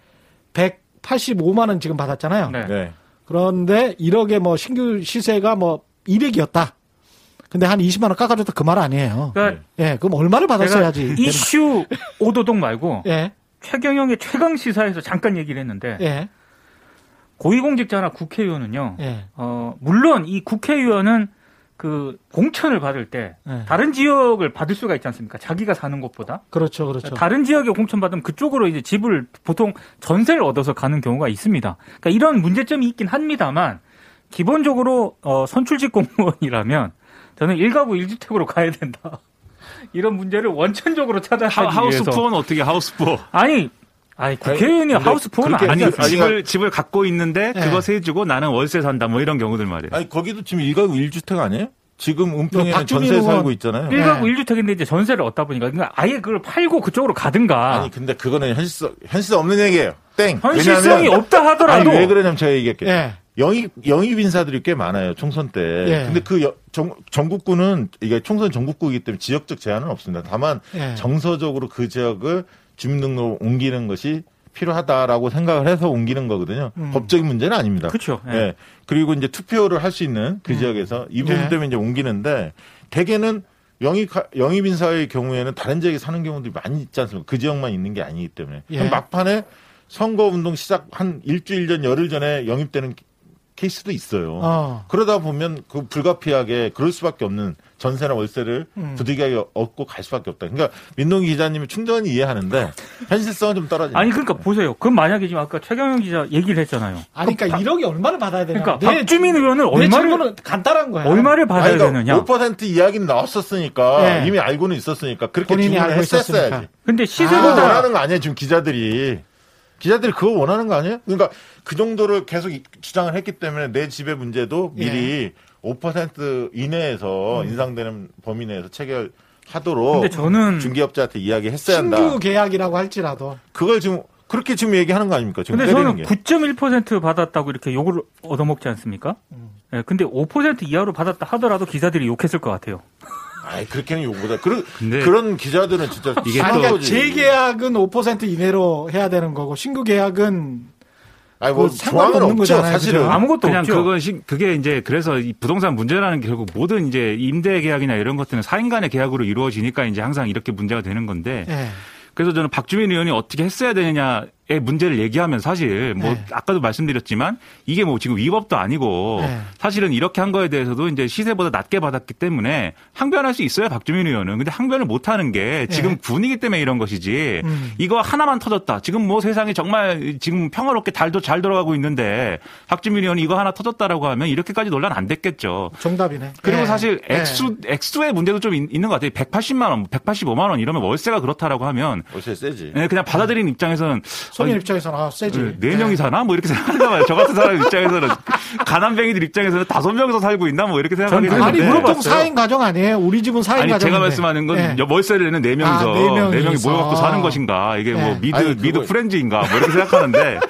185만 원 지금 받았잖아요. 네. 네. 그런데 1억에 뭐 신규 시세가 뭐 200이었다. 근데 한 20만 원 깎아줬다 그 말 아니에요. 그러니까 예, 그럼 얼마를 받았어야지. 이슈 오도독 말고 예, 최경영의 최강 시사에서 잠깐 얘기를 했는데 예, 고위공직자나 국회의원은요. 예. 어, 물론 이 국회의원은 그 공천을 받을 때 예. 다른 지역을 받을 수가 있지 않습니까? 자기가 사는 곳보다 그렇죠, 그렇죠. 다른 지역에 공천 받으면 그쪽으로 이제 집을 보통 전세를 얻어서 가는 경우가 있습니다. 그러니까 이런 문제점이 있긴 합니다만 기본적으로 어, 선출직 공무원이라면 저는 1가구 1주택으로 가야 된다. [LAUGHS] 이런 문제를 원천적으로 찾아내기 하, 하우스 위해서. 푸어는 어떻게 하우스 푸어? 아니, 아니 국회의원이 하우스 그렇게 아니 집을 집을 갖고 있는데 네. 그거 세주고 나는 월세 산다 뭐 이런 경우들 말이에요. 아니 거기도 지금 1가구 1주택 아니에요? 지금 은평에는 전세 살고 있잖아요. 1가구 네. 1주택인데 이제 전세를 얻다 보니까 그러니까 아예 그걸 팔고 그쪽으로 가든가 아니 근데 그거는 현실성 현실성 없는 얘기예요. 땡. 현실성이 왜냐하면- 없다 하더라도 아니 왜 그러냐면 제가 얘기할게요. 예. 영입 영입 인사들이 꽤 많아요 총선 때. 예. 근데 그 여- 정, 전국구는 이게 총선 전국구이기 때문에 지역적 제한은 없습니다. 다만 예. 정서적으로 그 지역을 주민등록으로 옮기는 것이 필요하다라고 생각을 해서 옮기는 거거든요. 음. 법적인 문제는 아닙니다. 그렇죠. 예. 예. 그리고 이제 투표를 할 수 있는 그 지역에서 이 부분 네. 때문에 이제 옮기는데 대개는 영입 영입 인사의 경우에는 다른 지역에 사는 경우들이 많이 있지 않습니까? 그 지역만 있는 게 아니기 때문에 예. 막판에 선거 운동 시작 한 일주일 전 열흘 전에 영입되는 케이스도 있어요. 어. 그러다 보면 그 불가피하게 그럴 수밖에 없는 전세나 월세를 음. 부득이하게 얻고 갈 수밖에 없다. 그러니까 민동기 기자님이 충분히 이해하는데 [LAUGHS] 현실성은 좀 떨어지죠. 아니 그러니까 보세요. 그럼 만약에 지금 아까 최경영 기자 얘기를 했잖아요. 아니, 그러니까 1억이 얼마를 받아야 되냐. 그러니까 내, 박주민 의원은 내 얼마를 간단한 거야. 얼마를 받아야 아니, 그러니까 되느냐. 5% 이야기는 나왔었으니까 네. 이미 알고는 있었으니까 그렇게 본인이 주문을 알고 했었어야지. 근데 시세보다 원하는 거 아니에요 지금 기자들이. 기자들이 그거 원하는 거 아니에요? 그러니까 그 정도를 계속 이- 주장을 했기 때문에 내 집의 문제도 미리 5% 이내에서 인상되는 범위 내에서 체결 하도록 근데 저는 중개업자한테 이야기했어야 한다. 신규 계약이라고 할지라도. 그걸 지금 그렇게 지금 얘기하는 거 아닙니까? 지금 근데 저는 게. 9.1% 받았다고 이렇게 욕을 얻어먹지 않습니까? 음. 예, 근데 5% 이하로 받았다 하더라도 기자들이 욕했을 것 같아요. 아이 그렇게는 요구보다 그런 그런 기자들은 진짜 이게 그러니까. 재계약은 5% 이내로 해야 되는 거고 신규 계약은 아니 뭐그 상관이 조항은 없는 없죠 거잖아요, 사실은. 그죠? 아무것도 그냥 없죠. 그건 시- 그게 이제 그래서 이 부동산 문제라는 게 결국 모든 이제 임대 계약이나 이런 것들은 사인 간의 계약으로 이루어지니까 이제 항상 이렇게 문제가 되는 건데 예. 그래서 저는 박주민 의원이 어떻게 했어야 되느냐 의 문제를 얘기하면 사실 뭐 네. 아까도 말씀드렸지만 이게 뭐 지금 위법도 아니고 네. 사실은 이렇게 한 거에 대해서도 이제 시세보다 낮게 받았기 때문에 항변할 수 있어요 박주민 의원은 근데 항변을 못 하는 게 지금 네. 분위기 때문에 이런 것이지 음. 이거 하나만 터졌다 지금 뭐 세상이 정말 지금 평화롭게 달도 잘 돌아가고 있는데 박주민 의원이 이거 하나 터졌다라고 하면 이렇게까지 논란 안 됐겠죠. 정답이네. 그리고 예. 사실 예. 액수 액수의 문제도 좀 있- 있는 것 같아요. 180만 원, 185만 원 이러면 월세가 그렇다라고 하면 월세 세지. 예, 그냥 받아들이는 입장에서는 어, 입장에서는 아, 세지. 네, 네 명이 사나? 뭐 이렇게 생각한단 말이에요. 저 같은 사람 입장에서는 가난뱅이들 입장에서는 다섯 명이서 살고 있나? 뭐 이렇게 생각하게 전 아니 되는데 보통 물어봤어요. 4인 가정 아니에요? 우리 집은 4인 아니 가정. 제가 말씀하는 건 예. 월세를 내는 네 명이서 아, 네 명이서. 네 명이 모여갖고 사는 것인가 이게 뭐 네. 미드 아니, 미드 프렌즈인가 뭐 이렇게 생각하는데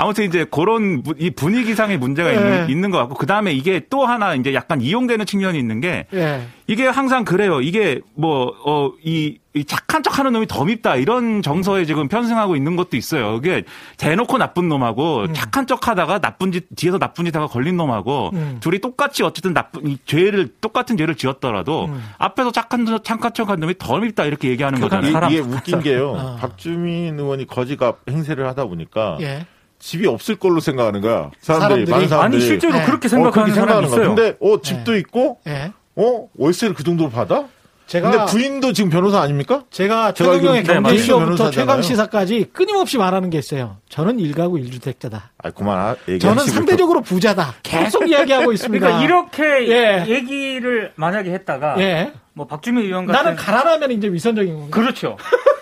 아무튼 이제 그런 부- 이 분위기상의 문제가 네. 있는, 있는 것 같고 그 다음에 이게 또 하나 이제 약간 이용되는 측면이 있는 게 예. 이게 항상 그래요. 이게 뭐, 어, 이, 이 착한 척 하는 놈이 더 밉다. 이런 정서에 지금 편승하고 있는 것도 있어요. 이게 대놓고 나쁜 놈하고 음. 착한 척 하다가 나쁜 짓, 뒤에서 나쁜 짓 하가 걸린 놈하고 음. 둘이 똑같이 어쨌든 나쁜, 이 죄를, 똑같은 죄를 지었더라도 음. 앞에서 착한, 척- 착한 척한 놈이 더 밉다. 이렇게 얘기하는 그건 거잖아요. 이, 사람 게 웃긴 게요. 어. 박주민 의원이 거지가 행세를 하다 보니까 예. 집이 없을 걸로 생각하는 거야. 사람들이, 사람들이? 많은 사람들이. 아니 실제로 네. 그렇게 어, 생각하는 그렇게 사람이 거야. 있어요. 근데 어 집도 있고 예. 어 월세를 그 정도로 받아? 제가 근데 부인도 지금 변호사 아닙니까? 제가 최경영의 네, 경제쇼부터 맞아요. 최강 시사까지 끊임없이 말하는 게 있어요. 저는 1가구 1주택자다. 아 그만 얘기하시고 저는 상대적으로 부자다. 계속 이야기하고 있습니다. 그러니까 이렇게 예. 얘기를 만약에 했다가 예. 뭐 박주민 의원 같은 나는 가난하면 이제 위선적인 건가? 그렇죠. [LAUGHS]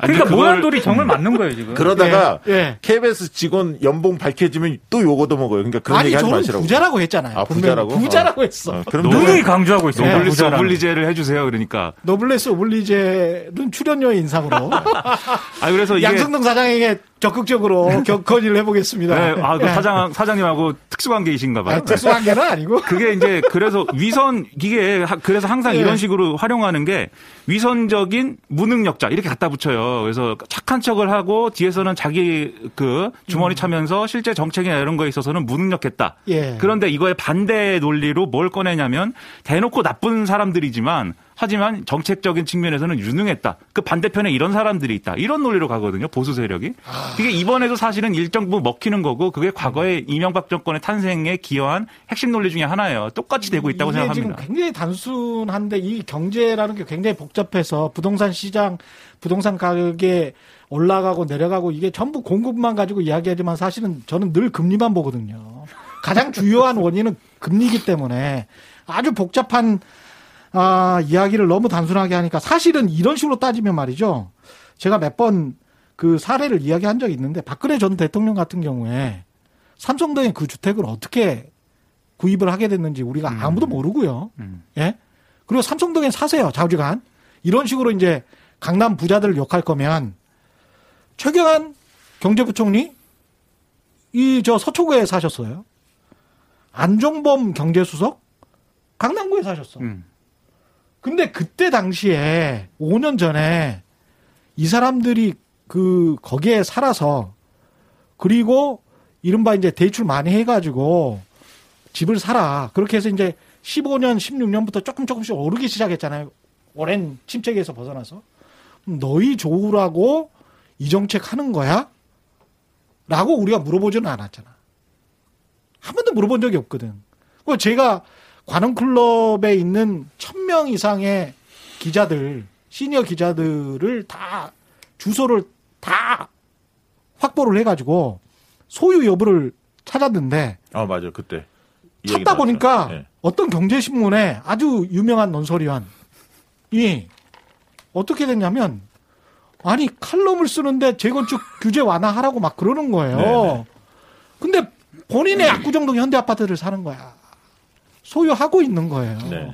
아니, 그러니까 그걸- 모난 돌이 정말 맞는 거예요 지금. 그러다가 예, 예. KBS 직원 연봉 밝혀지면 또 요거도 먹어요. 그러니까 그런 아니 얘기 하지 마시라고. 부자라고 했잖아요. 아, 부자라고? 부자라고 어. 했어. 어, 그럼 노블- 누누이 강조하고 있어요. 노블리스 부자라는. 오블리제를 해주세요. 그러니까. 노블레스 오블리제는 출연료의 인상으로 [LAUGHS] 아, 그래서 이게. 양승동 사장에게 적극적으로 [LAUGHS] 겨- 건의를 해보겠습니다. 네, 아, 그 예. 사장, 사장님하고 특수관계이신가 봐요. 아, 특수한 게는 아니고. [LAUGHS] 그게 이제 그래서 위선 이게 하- 그래서 항상 예. 이런 식으로 활용하는 게 위선적인 무능력자 이렇게 갖다 붙여요. 그래서 착한 척을 하고 뒤에서는 자기 그 주머니 차면서 실제 정책이나 이런 거에 있어서는 무능력했다. 예. 그런데 이거의 반대 논리로 뭘 꺼내냐면 대놓고 나쁜 사람들이지만 하지만 정책적인 측면에서는 유능했다. 그 반대편에 이런 사람들이 있다. 이런 논리로 가거든요. 보수 세력이. 아. 이게 이번에도 사실은 일정 부분 먹히는 거고 그게 과거에 이명박 정권의 탄생에 기여한 핵심 논리 중에 하나예요. 똑같이 되고 있다고 이게 생각합니다. 지금 굉장히 단순한데 이 경제라는 게 굉장히 복잡해서 부동산 시장, 부동산 가격에 올라가고 내려가고 이게 전부 공급만 가지고 이야기하지만 사실은 저는 늘 금리만 보거든요. 가장 주요한 [LAUGHS] 원인은 금리이기 때문에 아주 복잡한 아, 이야기를 너무 단순하게 하니까 사실은 이런 식으로 따지면 말이죠. 제가 몇 번 그 사례를 이야기한 적이 있는데 박근혜 전 대통령 같은 경우에 삼성동의 그 주택을 어떻게 구입을 하게 됐는지 우리가 아무도 모르고요. 음. 예? 그리고 삼성동에 사세요, 좌우지간. 이런 식으로 이제 강남 부자들을 욕할 거면 최경환 경제부총리 이 저 서초구에 사셨어요. 안종범 경제수석 강남구에 사셨어. 음. 근데 그때 당시에 5년 전에 이 사람들이 그 거기에 살아서 그리고 이른바 이제 대출 많이 해가지고 집을 사라. 그렇게 해서 이제 15년, 16년부터 조금 조금씩 오르기 시작했잖아요. 오랜 침체기에서 벗어나서. 너희 좋으라고 이 정책 하는 거야? 라고 우리가 물어보지는 않았잖아. 한 번도 물어본 적이 없거든. 그 제가 관원클럽에 있는 천 명 이상의 기자들, 시니어 기자들을 다 주소를 다 확보를 해가지고 소유 여부를 찾았는데 아 맞아 그때 찾다. 보니까 예. 어떤 경제신문에 아주 유명한 논설위원이 어떻게 됐냐면 아니 칼럼을 쓰는데 재건축 규제 완화하라고 막 그러는 거예요. 네네. 근데 본인의 압구정동 현대 아파트를 사는 거야. 소유하고 있는 거예요. 네.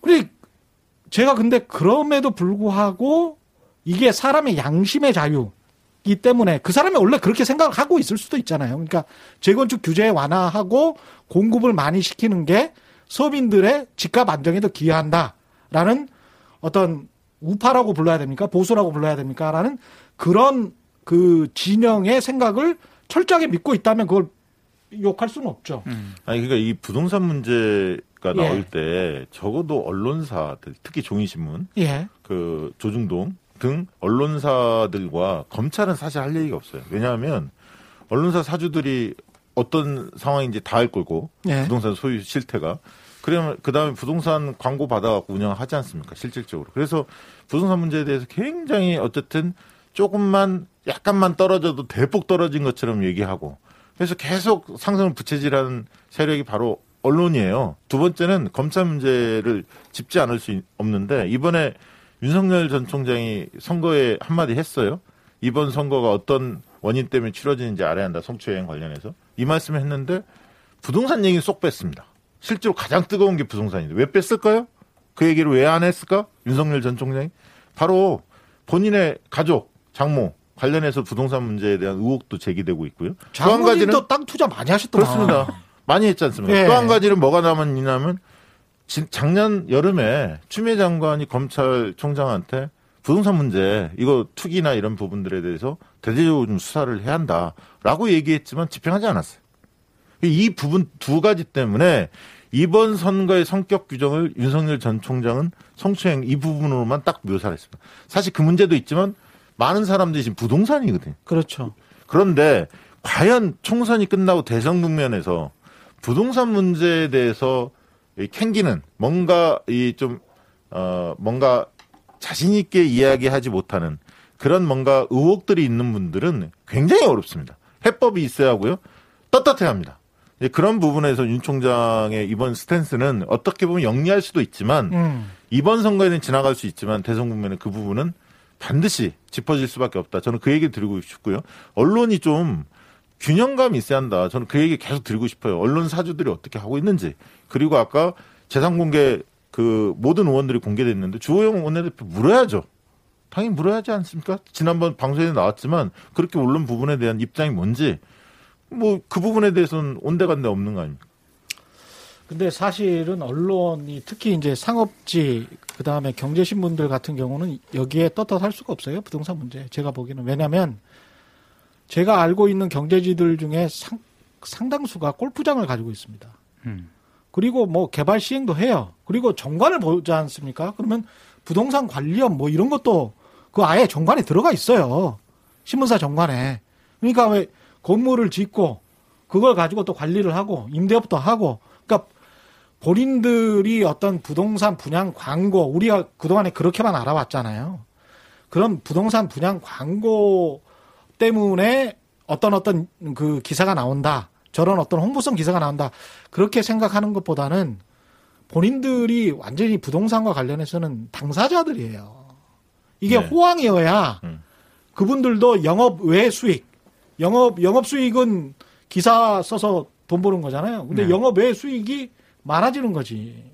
그래 제가 근데 그럼에도 불구하고 이게 사람의 양심의 자유이기 때문에 그 사람이 원래 그렇게 생각을 하고 있을 수도 있잖아요. 그러니까 재건축 규제 완화하고 공급을 많이 시키는 게 서민들의 집값 안정에도 기여한다라는 어떤 우파라고 불러야 됩니까? 보수라고 불러야 됩니까? 라는 그런 그 진영의 생각을 철저하게 믿고 있다면 그걸 욕할 수는 없죠. 아니 그러니까 이 부동산 문제가 예. 나올 때 적어도 언론사들 특히 종이신문 예. 그 조중동 등 언론사들과 검찰은 사실 할 얘기가 없어요. 왜냐하면 언론사 사주들이 어떤 상황인지 다 알 거고 예. 부동산 소유 실태가 그러면 그 다음에 부동산 광고 받아갖고 운영하지 않습니까 실질적으로. 그래서 부동산 문제에 대해서 굉장히 어쨌든 조금만 약간만 떨어져도 대폭 떨어진 것처럼 얘기하고 그래서 계속 상승을 부채질하는 세력이 바로 언론이에요. 두 번째는 검찰 문제를 짚지 않을 수 있- 없는데 이번에 윤석열 전 총장이 선거에 한마디 했어요. 이번 선거가 어떤 원인 때문에 치러지는지 알아야 한다. 성추행 관련해서. 이 말씀을 했는데 부동산 얘기는 쏙 뺐습니다. 실제로 가장 뜨거운 게 부동산인데 왜 뺐을까요? 그 얘기를 왜 안 했을까? 윤석열 전 총장이 바로 본인의 가족, 장모 관련해서 부동산 문제에 대한 의혹도 제기되고 있고요. 또 한 가지는 땅 투자 많이 하셨더만. 그렇습니다. 많이 했지 않습니까? 예. 또한 가지는 뭐가 남았냐면 진- 작년 여름에 추미애 장관이 검찰총장한테 부동산 문제 이거 투기나 이런 부분들에 대해서 대대적으로 좀 수사를 해야 한다라고 얘기했지만 집행하지 않았어요. 이 부분 두 가지 때문에 이번 선거의 성격 규정을 윤석열 전 총장은 성추행 이 부분으로만 딱 묘사를 했습니다. 사실 그 문제도 있지만 많은 사람들이 지금 부동산이거든요. 그렇죠. 그런데 과연 총선이 끝나고 대선 국면에서 부동산 문제에 대해서 이 캥기는 뭔가 이 좀 어 뭔가 자신 있게 이야기하지 못하는 그런 뭔가 의혹들이 있는 분들은 굉장히 어렵습니다. 해법이 있어야 하고요. 떳떳해야 합니다. 이제 그런 부분에서 윤 총장의 이번 스탠스는 어떻게 보면 영리할 수도 있지만 음. 이번 선거에는 지나갈 수 있지만 대선 국면에 그 부분은 반드시 짚어질 수밖에 없다. 저는 그 얘기 드리고 싶고요. 언론이 좀 균형감이 있어야 한다. 저는 그 얘기 계속 드리고 싶어요. 언론 사주들이 어떻게 하고 있는지. 그리고 아까 재산 공개 그 모든 의원들이 공개됐는데 주호영 원내대표 물어야죠. 당연히 물어야 하지 않습니까? 지난번 방송에 나왔지만 그렇게 올른 부분에 대한 입장이 뭔지 뭐 그 부분에 대해서는 온데간데 없는 거 아닙니까? 근데 사실은 언론이 특히 이제 상업지 그다음에 경제신문들 같은 경우는 여기에 떳떳할 수가 없어요. 부동산 문제. 제가 보기에는. 왜냐면 제가 알고 있는 경제지들 중에 상, 상당수가 골프장을 가지고 있습니다. 음. 그리고 뭐 개발 시행도 해요. 그리고 정관을 보지 않습니까? 그러면 부동산 관리업 뭐 이런 것도 그 아예 정관에 들어가 있어요. 신문사 정관에. 그러니까 왜 건물을 짓고 그걸 가지고 또 관리를 하고 임대업도 하고 그러니까 본인들이 어떤 부동산 분양 광고 우리가 그동안에 그렇게만 알아왔잖아요. 그런 부동산 분양 광고 때문에 어떤 어떤 그 기사가 나온다. 저런 어떤 홍보성 기사가 나온다. 그렇게 생각하는 것보다는 본인들이 완전히 부동산과 관련해서는 당사자들이에요. 이게 네. 호황이어야 음. 그분들도 영업 외 수익, 영업 영업 수익은 기사 써서 돈 버는 거잖아요. 근데 네. 영업 외 수익이 많아지는 거지.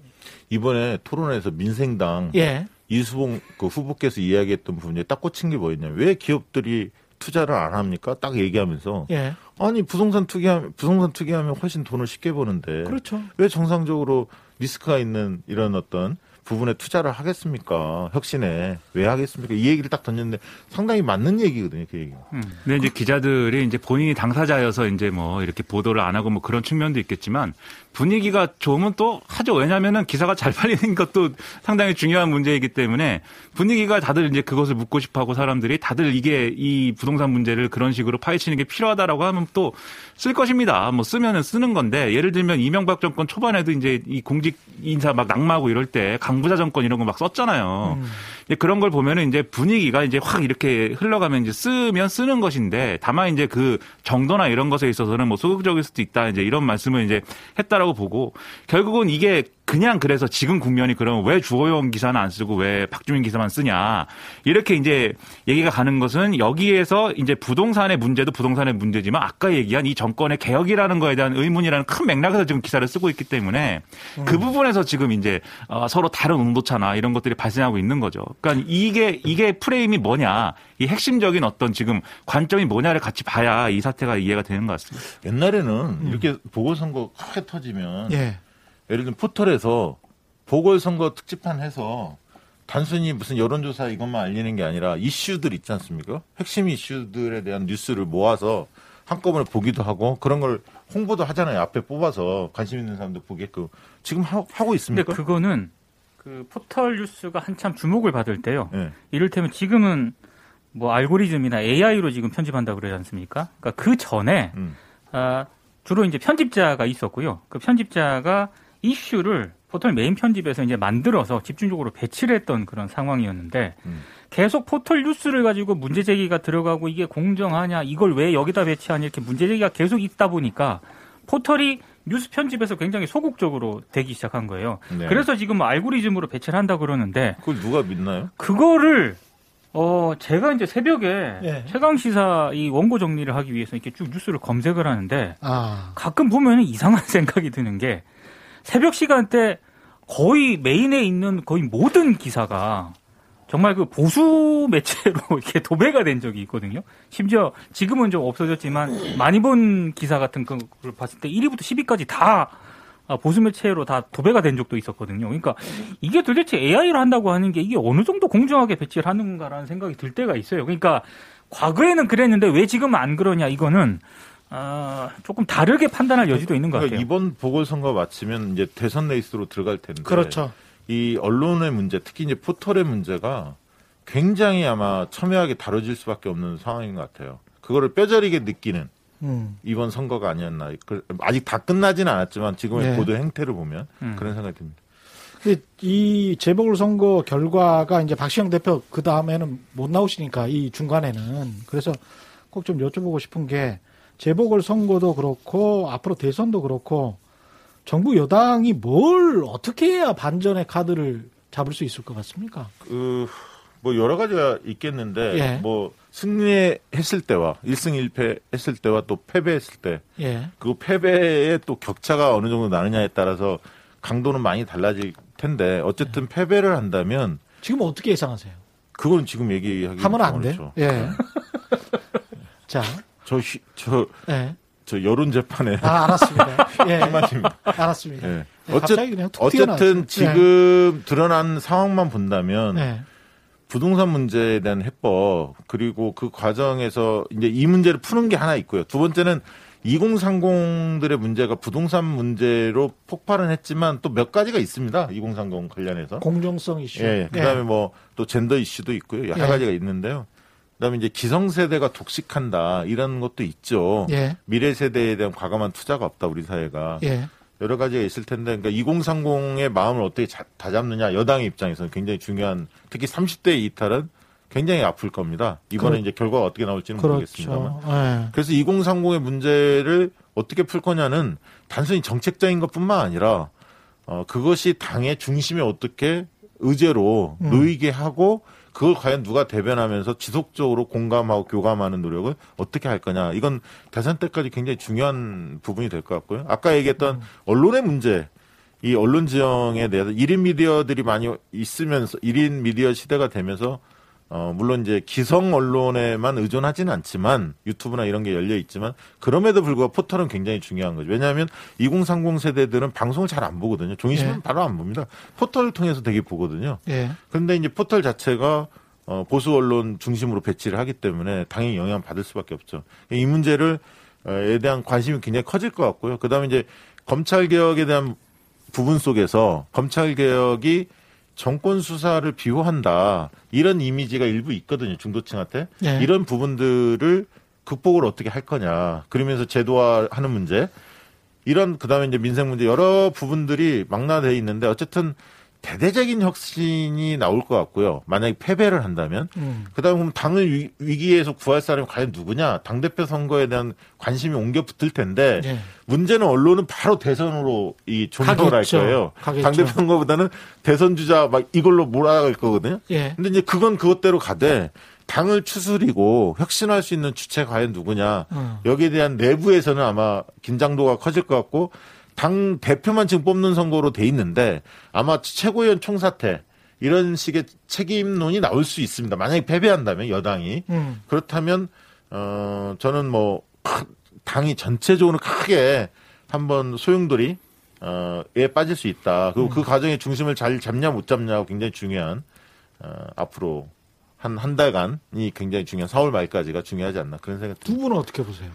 이번에 토론에서 민생당 예. 이수봉 그 후보께서 이야기했던 부분에 딱 꽂힌 게 뭐였냐면 왜 기업들이 투자를 안 합니까? 딱 얘기하면서 예. 아니 부동산 투기하면 부동산 투기하면 훨씬 돈을 쉽게 버는데 그렇죠. 왜 정상적으로 리스크가 있는 이런 어떤 부분에 투자를 하겠습니까? 혁신에 왜 하겠습니까? 이 얘기를 딱 던졌는데 상당히 맞는 얘기거든요, 그 얘기. 음. 근데 이제 기자들이 이제 본인이 당사자여서 이제 뭐 이렇게 보도를 안 하고 뭐 그런 측면도 있겠지만 분위기가 좋으면 또 하죠. 왜냐면은 기사가 잘 팔리는 것도 상당히 중요한 문제이기 때문에 분위기가 다들 이제 그것을 묻고 싶어 하고 사람들이 다들 이게 이 부동산 문제를 그런 식으로 파헤치는 게 필요하다라고 하면 또 쓸 것입니다. 뭐 쓰면은 쓰는 건데 예를 들면 이명박 정권 초반에도 이제 이 공직 인사 막 낙마하고 이럴 때 강부자 정권 이런 거 막 썼잖아요. 이제 그런 걸 보면은 이제 분위기가 이제 확 이렇게 흘러가면 이제 쓰면 쓰는 것인데 다만 이제 그 정도나 이런 것에 있어서는 뭐 소극적일 수도 있다 이제 이런 말씀을 이제 했다라고 보고 결국은 이게 그냥 그래서 지금 국면이 그러면 왜 주호영 기사는 안 쓰고 왜 박주민 기사만 쓰냐 이렇게 이제 얘기가 가는 것은 여기에서 이제 부동산의 문제도 부동산의 문제지만 아까 얘기한 이 정권의 개혁이라는 거에 대한 의문이라는 큰 맥락에서 지금 기사를 쓰고 있기 때문에 그 부분에서 지금 이제 어, 서로 다른 온도차나 이런 것들이 발생하고 있는 거죠. 그러니까 이게 이게 프레임이 뭐냐 이 핵심적인 어떤 지금 관점이 뭐냐를 같이 봐야 이 사태가 이해가 되는 것 같습니다. 옛날에는 이렇게 보궐선거 크게 터지면 예. 예를 들면 포털에서 보궐선거 특집판 해서 단순히 무슨 여론조사 이것만 알리는 게 아니라 이슈들 있지 않습니까? 핵심 이슈들에 대한 뉴스를 모아서 한꺼번에 보기도 하고 그런 걸 홍보도 하잖아요. 앞에 뽑아서 관심 있는 사람들 보게끔 지금 하, 고 근데 있습니까? 그거는 그 포털 뉴스가 한참 주목을 받을 때요. 예. 이를테면 지금은 뭐 알고리즘이나 AI로 지금 편집한다 그러지 않습니까? 그러니까 그 전에 음. 아, 주로 이제 편집자가 있었고요. 그 편집자가 이슈를 포털 메인 편집에서 이제 만들어서 집중적으로 배치를 했던 그런 상황이었는데 음. 계속 포털 뉴스를 가지고 문제 제기가 들어가고 이게 공정하냐 이걸 왜 여기다 배치하냐 이렇게 문제 제기가 계속 있다 보니까 포털이 뉴스 편집에서 굉장히 소극적으로 되기 시작한 거예요. 네. 그래서 지금 알고리즘으로 배치를 한다 그러는데 그걸 누가 믿나요? 그거를 어 제가 이제 새벽에 예. 최강 시사 이 원고 정리를 하기 위해서 이렇게 쭉 뉴스를 검색을 하는데 아. 가끔 보면 이상한 [LAUGHS] 생각이 드는 게 새벽 시간대 거의 메인에 있는 거의 모든 기사가 정말 그 보수 매체로 [LAUGHS] 이렇게 도배가 된 적이 있거든요. 심지어 지금은 좀 없어졌지만 많이 본 기사 같은 걸 봤을 때 1위부터 10위까지 다 아, 보수 매체로 다 도배가 된 적도 있었거든요. 그러니까 이게 도대체 AI로 한다고 하는 게 이게 어느 정도 공정하게 배치를 하는 건가라는 생각이 들 때가 있어요. 그러니까 과거에는 그랬는데 왜 지금은 안 그러냐 이거는 아, 조금 다르게 판단할 여지도 있는 것 그러니까 같아요. 이번 보궐선거 마치면 이제 대선 레이스로 들어갈 텐데 그렇죠. 이 언론의 문제, 특히 이제 포털의 문제가 굉장히 아마 첨예하게 다뤄질 수밖에 없는 상황인 것 같아요. 그거를 뼈저리게 느끼는 음. 이번 선거가 아니었나. 그- 아직 다 끝나지는 않았지만 지금의 네. 보도 행태를 보면 음. 그런 생각이 듭니다. 근데 이 재보궐선거 결과가 이제 박시영 대표 그 다음에는 못 나오시니까 이 중간에는 그래서 꼭 좀 여쭤보고 싶은 게 재보궐 선거도 그렇고 앞으로 대선도 그렇고 정부 여당이 뭘 어떻게 해야 반전의 카드를 잡을 수 있을 것 같습니까? 그, 뭐 여러 가지가 있겠는데, 예. 뭐 승리했을 때와 1승 1패 했을 때와 또 패배했을 때, 예. 그 패배의 또 격차가 어느 정도 나느냐에 따라서 강도는 많이 달라질 텐데, 어쨌든 패배를 한다면, 지금 어떻게 예상하세요? 그건 지금 얘기하기 하면 안 돼? 예. [LAUGHS] 자, 저, 휘- 저, 예. 저 여론 재판에 아, 알았습니다. [LAUGHS] 예. 한마디입니다. 알았습니다. 예. 예, 어쨌, 튀어나왔어요. 어쨌든 지금 드러난 상황만 본다면 예. 부동산 문제에 대한 해법 그리고 그 과정에서 이제 이 문제를 푸는 게 하나 있고요. 두 번째는 2030들의 문제가 부동산 문제로 폭발은 했지만 또 몇 가지가 있습니다. 2030 관련해서. 공정성 이슈. 예. 그다음에 뭐 또 젠더 이슈도 있고요. 여러 예. 가지가 있는데요. 그다음에 이제 기성세대가 독식한다 이런 것도 있죠. 예. 미래 세대에 대한 과감한 투자가 없다 우리 사회가. 예. 여러 가지가 있을 텐데, 그러니까 2030의 마음을 어떻게 자- 다 잡느냐, 여당의 입장에서는 굉장히 중요한, 특히 30대의 이탈은 굉장히 아플 겁니다. 이번에 그렇- 이제 결과가 어떻게 나올지는 그렇죠. 모르겠습니다만. 예. 그래서 2030의 문제를 어떻게 풀 거냐는 단순히 정책적인 것뿐만 아니라 어 그것이 당의 중심에 어떻게 의제로 음. 놓이게 하고 그걸 과연 누가 대변하면서 지속적으로 공감하고 교감하는 노력을 어떻게 할 거냐. 이건 대선 때까지 굉장히 중요한 부분이 될 것 같고요. 아까 얘기했던 언론의 문제, 이 언론 지형에 대해서 1인 미디어들이 많이 있으면서 1인 미디어 시대가 되면서 어 물론 이제 기성 언론에만 의존하지는 않지만 유튜브나 이런 게 열려 있지만 그럼에도 불구하고 포털은 굉장히 중요한 거죠. 왜냐하면 2030 세대들은 방송을 잘 안 보거든요. 종이신문 예. 바로 안 봅니다. 포털을 통해서 되게 보거든요. 예. 그런데 이제 포털 자체가 어, 보수 언론 중심으로 배치를 하기 때문에 당연히 영향 받을 수밖에 없죠. 이 문제를 어, 에 대한 관심이 굉장히 커질 것 같고요. 그다음에 이제 검찰 개혁에 대한 부분 속에서 검찰 개혁이 정권 수사를 비호한다. 이런 이미지가 일부 있거든요 중도층한테. 예. 이런 부분들을 극복을 어떻게 할 거냐. 그러면서 제도화하는 문제. 이런 그다음에 이제 민생 문제. 여러 부분들이 망라돼 있는데 어쨌든 대대적인 혁신이 나올 것 같고요 만약에 패배를 한다면 음. 그다음에 그럼 당을 위- 위기에서 구할 사람이 과연 누구냐 당 대표 선거에 대한 관심이 옮겨 붙을 텐데 예. 문제는 언론은 바로 대선으로 이 조명을 할 가겠죠. 거예요. 가겠죠. 당대표 선거보다는 대선 주자 막 이걸로 몰아갈 거거든요. 예. 근데 이제 그건 그것대로 가되 당을 추스리고 혁신할 수 있는 주체 과연 누구냐 어. 여기에 대한 내부에서는 아마 긴장도가 커질 것 같고 당 대표만 지금 뽑는 선거로 돼 있는데 아마 최고위원 총사퇴 이런 식의 책임론이 나올 수 있습니다. 만약에 패배한다면 여당이 음. 그렇다면 어 저는 뭐 크- 당이 전체적으로 크게 한번 소용돌이 어에 빠질 수 있다. 그리고 그 과정의 중심을 잘 잡냐 못 잡냐가 굉장히 중요한 어 앞으로 한 한 달간이 굉장히 중요한 4월 말까지가 중요하지 않나 그런 생각 두 듭니다. 분은 어떻게 보세요?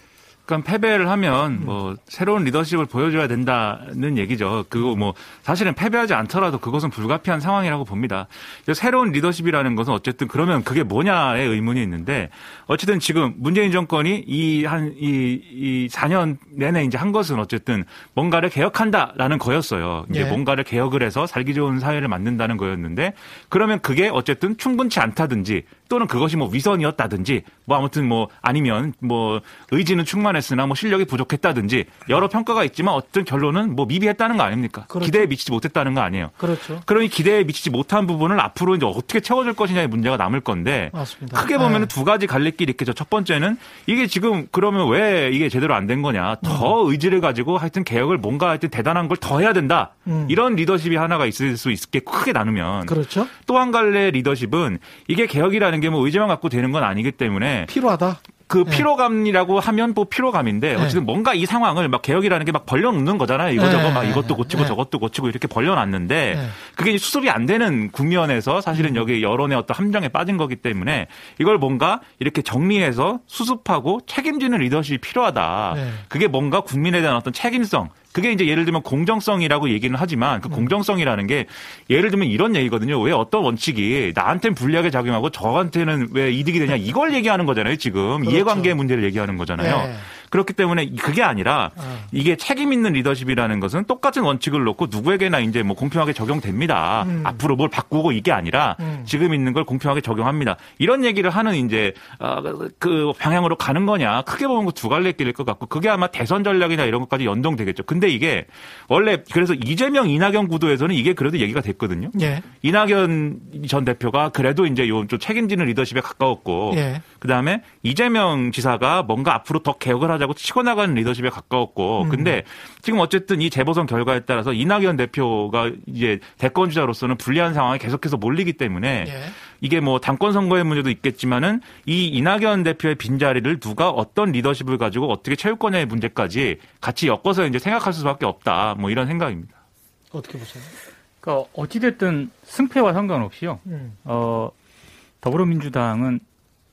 그러니까 패배를 하면 뭐 새로운 리더십을 보여줘야 된다는 얘기죠. 그거 뭐 사실은 패배하지 않더라도 그것은 불가피한 상황이라고 봅니다. 새로운 리더십이라는 것은 어쨌든 그러면 그게 뭐냐의 의문이 있는데 어쨌든 지금 문재인 정권이 이 한이이 4년 내내 이제 한 것은 어쨌든 뭔가를 개혁한다라는 거였어요. 이제 예. 뭔가를 개혁을 해서 살기 좋은 사회를 만든다는 거였는데 그러면 그게 어쨌든 충분치 않다든지 또는 그것이 뭐 위선이었다든지 뭐 아무튼 뭐 아니면 뭐 의지는 충만했으나 뭐 실력이 부족했다든지 여러 평가가 있지만 어떤 결론은 뭐 미비했다는 거 아닙니까? 그렇죠. 기대에 미치지 못했다는 거 아니에요. 그렇죠. 그러니 기대에 미치지 못한 부분을 앞으로 이제 어떻게 채워줄 것이냐의 문제가 남을 건데 맞습니다. 크게 보면 네. 은두 가지 갈래길이 있겠죠. 첫 번째는 이게 지금 그러면 왜 이게 제대로 안 된 거냐. 더 의지를 가지고 하여튼 개혁을 뭔가 하여튼 대단한 걸 더 해야 된다. 음. 이런 리더십이 하나가 있을 수 있게 크게 나누면 그렇죠. 또 한 갈래 리더십은 이게 개혁이라는 게 뭐 의지만 갖고 되는 건 아니기 때문에 필요하다. 그 네. 피로감이라고 하면 뭐 피로감인데 네. 어쨌든 뭔가 이 상황을 막 개혁이라는 게 막 벌려놓는 거잖아요. 이거저거 네. 막 이것도 고치고 네. 저것도 고치고 이렇게 벌려놨는데 네. 그게 수습이 안 되는 국면에서 사실은 여기 여론의 어떤 함정에 빠진 거기 때문에 이걸 뭔가 이렇게 정리해서 수습하고 책임지는 리더십이 필요하다. 네. 그게 뭔가 국민에 대한 어떤 책임성 그게 이제 예를 들면 공정성이라고 얘기는 하지만 음. 그 공정성이라는 게 예를 들면 이런 얘기거든요. 왜 어떤 원칙이 나한테는 불리하게 작용하고 저한테는 왜 이득이 되냐 이걸 얘기하는 거잖아요. 지금 그렇죠. 이해관계 문제를 얘기하는 거잖아요. 네. 그렇기 때문에 그게 아니라 어. 이게 책임 있는 리더십이라는 것은 똑같은 원칙을 놓고 누구에게나 이제 뭐 공평하게 적용됩니다. 음. 앞으로 뭘 바꾸고 이게 아니라 음. 지금 있는 걸 공평하게 적용합니다. 이런 얘기를 하는 이제 어, 그 방향으로 가는 거냐 크게 보면 그두 갈래 길일 것 같고 그게 아마 대선 전략이나 이런 것까지 연동되겠죠. 근데 이게 원래 그래서 이재명 이낙연 구도에서는 이게 그래도 얘기가 됐거든요. 예. 이낙연 전 대표가 그래도 이제 요 좀 책임지는 리더십에 가까웠고 예. 그다음에 이재명 지사가 뭔가 앞으로 더 개혁을 하자 고 치고 나가는 리더십에 가까웠고 음. 근데 지금 어쨌든 이 재보선 결과에 따라서 이낙연 대표가 이제 대권 주자로서는 불리한 상황에 계속해서 몰리기 때문에 예. 이게 뭐 당권 선거의 문제도 있겠지만은 이 이낙연 대표의 빈자리를 누가 어떤 리더십을 가지고 어떻게 채울 거냐의 문제까지 같이 엮어서 이제 생각할 수밖에 없다. 뭐 이런 생각입니다. 어떻게 보세요? 그러니까 어찌됐든 승패와 상관없이요. 음. 어, 더불어민주당은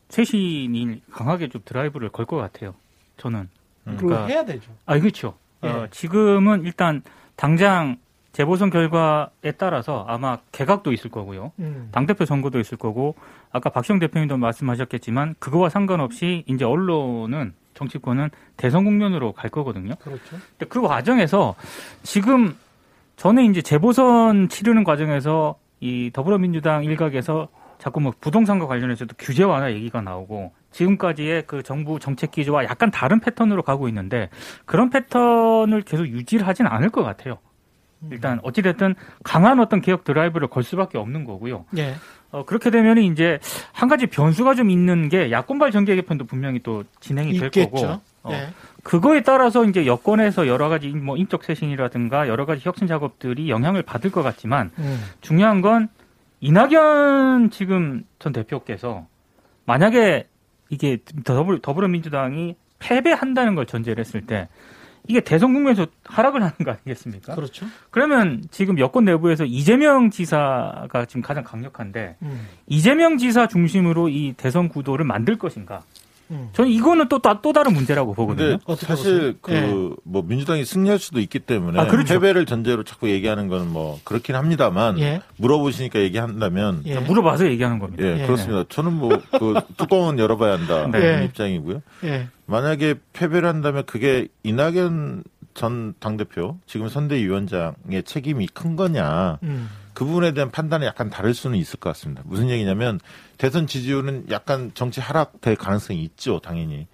쇄신이 강하게 좀 드라이브를 걸 것 같아요. 저는. 그거 그러니까 해야 되죠. 아, 그렇죠. 예. 어, 지금은 일단 당장 재보선 결과에 따라서 아마 개각도 있을 거고요. 음. 당대표 선거도 있을 거고 아까 박시영 대표님도 말씀하셨겠지만 그거와 상관없이 이제 언론은 정치권은 대선 국면으로 갈 거거든요. 그렇죠. 근데 그 과정에서 지금 저는 이제 재보선 치르는 과정에서 이 더불어민주당 일각에서 자꾸 뭐 부동산과 관련해서도 규제 완화 얘기가 나오고 지금까지의 그 정부 정책 기조와 약간 다른 패턴으로 가고 있는데 그런 패턴을 계속 유지를 하진 않을 것 같아요. 일단 어찌됐든 강한 어떤 개혁 드라이브를 걸 수밖에 없는 거고요. 예. 어, 그렇게 되면 이제 한 가지 변수가 좀 있는 게 야권발 정계 개편도 분명히 또 진행이 될 있겠죠. 거고. 어, 예. 그거에 따라서 이제 여권에서 여러 가지 뭐 인적 쇄신이라든가 여러 가지 혁신 작업들이 영향을 받을 것 같지만 음. 중요한 건 이낙연 지금 전 대표께서 만약에 이게 더불, 더불어민주당이 패배한다는 걸 전제를 했을 때 이게 대선 국면에서 하락을 하는 거 아니겠습니까? 그렇죠. 그러면 지금 여권 내부에서 이재명 지사가 지금 가장 강력한데 음. 이재명 지사 중심으로 이 대선 구도를 만들 것인가? 음. 저는 이거는 또, 또 다른 문제라고 보거든요. 사실 보세요? 예. 그뭐 민주당이 승리할 수도 있기 때문에 아, 그렇죠. 패배를 전제로 자꾸 얘기하는 건 뭐 그렇긴 합니다만 예. 물어보시니까 얘기한다면 예. 물어봐서 얘기하는 겁니다. 예, 예. 그렇습니다. 저는 뭐 그 뚜껑은 [LAUGHS] 열어봐야 한다 네. 입장이고요. 예. 만약에 패배를 한다면 그게 이낙연 전 당대표 지금 선대위원장의 책임이 큰 거냐 음. 그 부분에 대한 판단이 약간 다를 수는 있을 것 같습니다. 무슨 얘기냐면 대선 지지율은 약간 정치 하락될 가능성이 있죠, 당연히.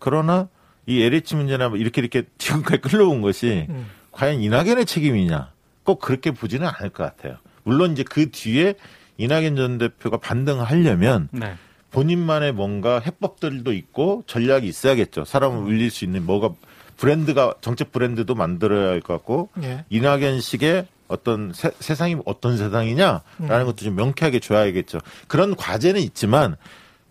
그러나 이 LH 문제나 뭐 이렇게 이렇게 [LAUGHS] 지금까지 끌려온 것이 음. 과연 이낙연의 책임이냐 꼭 그렇게 보지는 않을 것 같아요. 물론 이제 그 뒤에 이낙연 전 대표가 반등하려면 네. 본인만의 뭔가 해법들도 있고 전략이 있어야겠죠. 사람을 울릴 수 있는 뭐가 브랜드가 정책 브랜드도 만들어야 할 것 같고 예. 이낙연식의 어떤 세, 세상이 어떤 세상이냐라는 것도 좀 명쾌하게 줘야겠죠. 그런 과제는 있지만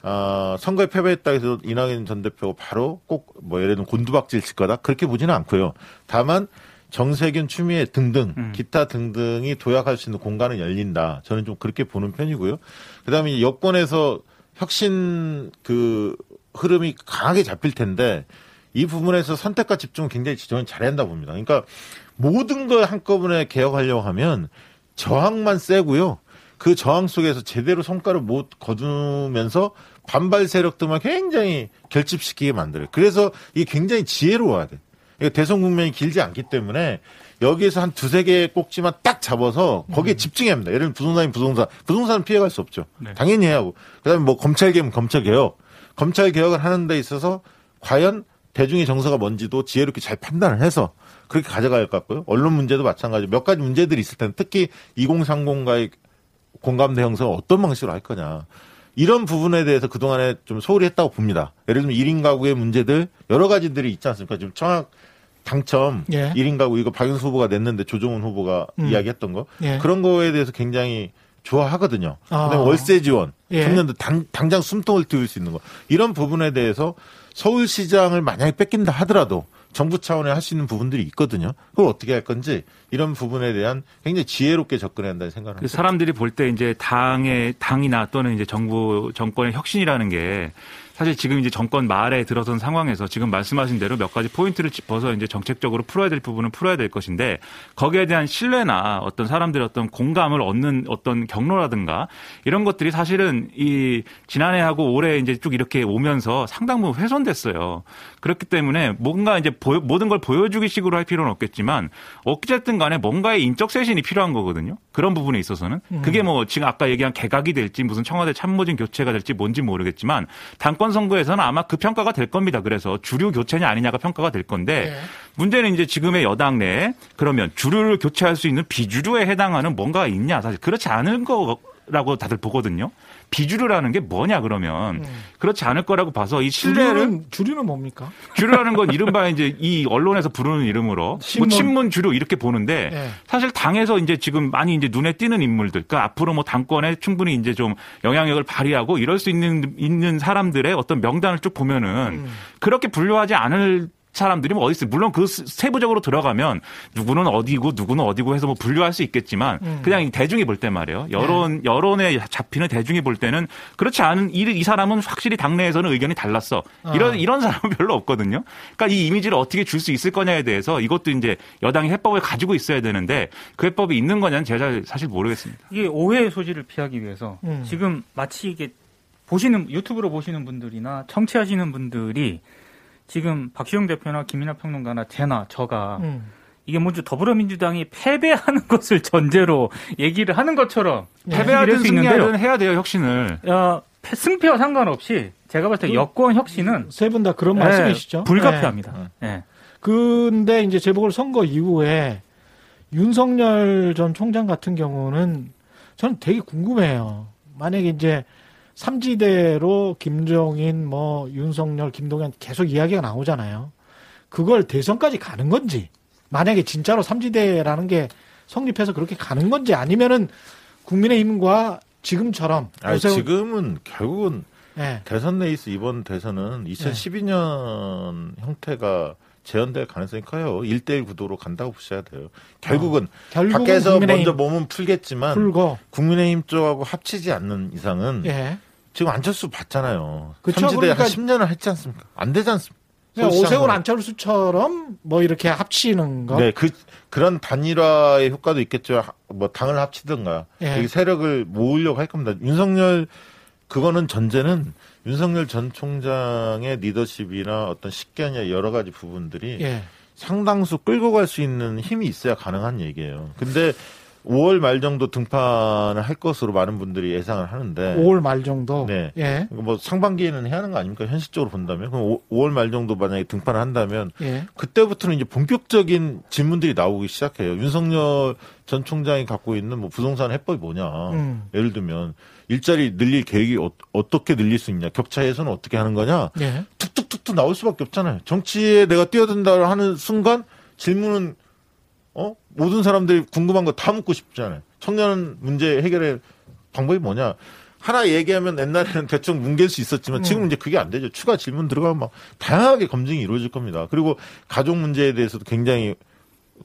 어, 선거에 패배했다 해서 이낙연 전 대표가 바로 꼭 뭐 예를 들면 곤두박질 칠 거다 그렇게 보지는 않고요. 다만 정세균, 추미애 등등 음. 기타 등등이 도약할 수 있는 공간은 열린다. 저는 좀 그렇게 보는 편이고요. 그다음에 여권에서 혁신 그 흐름이 강하게 잡힐 텐데 이 부분에서 선택과 집중을 굉장히 저는 잘해야 한다 봅니다. 그러니까 모든 걸 한꺼번에 개혁하려고 하면 저항만 세고요. 그 저항 속에서 제대로 성과를 못 거두면서 반발 세력들만 굉장히 결집시키게 만들어요. 그래서 이게 굉장히 지혜로워야 돼. 이거 대선 국면이 길지 않기 때문에 여기에서 한 두세 개의 꼭지만 딱 잡아서 거기에 집중해야 합니다. 예를 들면 부동산이 부동산. 부동산은 피해갈 수 없죠. 네. 당연히 해야 하고. 그 다음에 뭐 검찰 개혁은 검찰 개혁. 검찰 개혁을 하는 데 있어서 과연 대중의 정서가 뭔지도 지혜롭게 잘 판단을 해서 그렇게 가져가야 할 것 같고요. 언론 문제도 마찬가지. 몇 가지 문제들이 있을 텐데 특히 2030과의 공감대 형성을 어떤 방식으로 할 거냐. 이런 부분에 대해서 그동안에 좀 소홀히 했다고 봅니다. 예를 들면 1인 가구의 문제들 여러 가지들이 있지 않습니까? 지금 청약 당첨 예. 1인 가구 이거 박윤수 후보가 냈는데 조정훈 후보가 음. 이야기했던 거 예. 그런 거에 대해서 굉장히 좋아하거든요. 아. 그다음에 월세 지원, 예. 청년들 당, 당장 숨통을 트일 수 있는 거 이런 부분에 대해서 서울시장을 만약에 뺏긴다 하더라도 정부 차원에 할 수 있는 부분들이 있거든요. 그걸 어떻게 할 건지 이런 부분에 대한 굉장히 지혜롭게 접근해야 한다는 생각을 그 합니다. 사람들이 볼 때 이제 당의 당이나 또는 이제 정부 정권의 혁신이라는 게 사실 지금 이제 정권 말에 들어선 상황에서 지금 말씀하신 대로 몇 가지 포인트를 짚어서 이제 정책적으로 풀어야 될 부분은 풀어야 될 것인데 거기에 대한 신뢰나 어떤 사람들의 어떤 공감을 얻는 어떤 경로라든가 이런 것들이 사실은 이 지난해하고 올해 이제 쭉 이렇게 오면서 상당 부분 훼손됐어요. 그렇기 때문에 뭔가 이제 보여- 모든 걸 보여주기 식으로 할 필요는 없겠지만 어쨌든 간에 뭔가의 인적 쇄신이 필요한 거거든요. 그런 부분에 있어서는 그게 뭐 지금 아까 얘기한 개각이 될지 무슨 청와대 참모진 교체가 될지 뭔지 모르겠지만 당권 선거에서는 아마 그 평가가 될 겁니다. 그래서 주류 교체냐 아니냐가 평가가 될 건데 예. 문제는 이제 지금의 여당 내에 그러면 주류를 교체할 수 있는 비주류에 해당하는 뭔가가 있냐 사실 그렇지 않은 거 라고 다들 보거든요. 비주류라는 게 뭐냐 그러면 그렇지 않을 거라고 봐서 이 신뢰를 주류는 주류는 뭡니까? 주류라는 건 이른바 이제 이 언론에서 부르는 이름으로 신문. 뭐 친문 주류 이렇게 보는데 예. 사실 당에서 이제 지금 많이 이제 눈에 띄는 인물들, 그러니까 앞으로 뭐 당권에 충분히 이제 좀 영향력을 발휘하고 이럴 수 있는 있는 사람들의 어떤 명단을 쭉 보면은 음. 그렇게 분류하지 않을 사람들이 뭐 어디 있어요? 물론 그 스- 세부적으로 들어가면 누구는 어디고 누구는 어디고 해서 뭐 분류할 수 있겠지만 음. 그냥 이 대중이 볼 때 말이에요. 여론 여론에 잡히는 대중이 볼 때는 그렇지 않은 이, 이 사람은 확실히 당내에서는 의견이 달랐어. 이런 아. 이런 사람은 [LAUGHS] 별로 없거든요. 그러니까 이 이미지를 어떻게 줄 수 있을 거냐에 대해서 이것도 이제 여당이 해법을 가지고 있어야 되는데 그 해법이 있는 거냐는 제가 잘- 사실 모르겠습니다. 이게 오해의 소지를 피하기 위해서 음. 지금 마치 이게 보시는 유튜브로 보시는 분들이나 청취하시는 분들이 지금 박시영 대표나 김이나 평론가나 제나 저가 음. 이게 먼저 더불어민주당이 패배하는 [LAUGHS] 것을 전제로 얘기를 하는 것처럼 네. 패배하든. 승리하든 해야 돼요 혁신을. 어, 패- 승패와 상관없이 제가 봤을 때 여권 혁신은 세 분 다 그런 네, 말씀이시죠? 불가피합니다. 네. 네. 근데 이제 재보궐 선거 이후에 윤석열 전 총장 같은 경우는 저는 되게 궁금해요. 만약에 이제 삼지대로 김종인, 뭐 윤석열, 김동연 계속 이야기가 나오잖아요. 그걸 대선까지 가는 건지, 만약에 진짜로 삼지대라는 게 성립해서 그렇게 가는 건지 아니면은 국민의힘과 지금처럼 아니, 지금은 결국은 예. 대선 레이스 이번 대선은 2012년 형태가 재현될 가능성이 커요. 1대1 구도로 간다고 보셔야 돼요. 결국은 결국은 밖에서 먼저 몸은 풀겠지만 풀고 국민의힘 쪽하고 합치지 않는 이상은 예. 지금 안철수 봤잖아요. 그쵸, 삼지대 그러니까- 한 10년을 했지 않습니까? 안 되지 않습니까? 오세훈. 안철수처럼 뭐 이렇게 합치는 거. 네, 그 그런 단일화의 효과도 있겠죠. 하- 뭐 당을 합치든가 예. 여기 세력을 모으려고 할 겁니다. 윤석열 그거는 전제는 윤석열 전 총장의 리더십이나 어떤 식견이나 여러 가지 부분들이 예. 상당수 끌고 갈 수 있는 힘이 있어야 가능한 얘기예요. 근데 5월 말 정도 등판을 할 것으로 많은 분들이 예상을 하는데 5월 말 정도. 네. 예. 뭐 상반기에는 해야 하는 거 아닙니까? 현실적으로 본다면 그럼 5, 월 말 정도 만약에 등판을 한다면 예. 그때부터는 이제 본격적인 질문들이 나오기 시작해요. 윤석열 전 총장이 갖고 있는 뭐 부동산 해법이 뭐냐. 음. 예를 들면 일자리 늘릴 계획이 어, 떻게 늘릴 수 있냐. 격차 해소는 어떻게 하는 거냐. 예. 툭툭툭툭 나올 수밖에 없잖아요. 정치에 내가 뛰어든다 하는 순간 질문은 어 모든 사람들이 궁금한 거 다 묻고 싶잖아요. 청년 문제 해결의 방법이 뭐냐? 하나 얘기하면 옛날에는 [LAUGHS] 대충 뭉갤 수 있었지만 지금 이제 그게 안 되죠. 추가 질문 들어가면 막 다양하게 검증이 이루어질 겁니다. 그리고 가족 문제에 대해서도 굉장히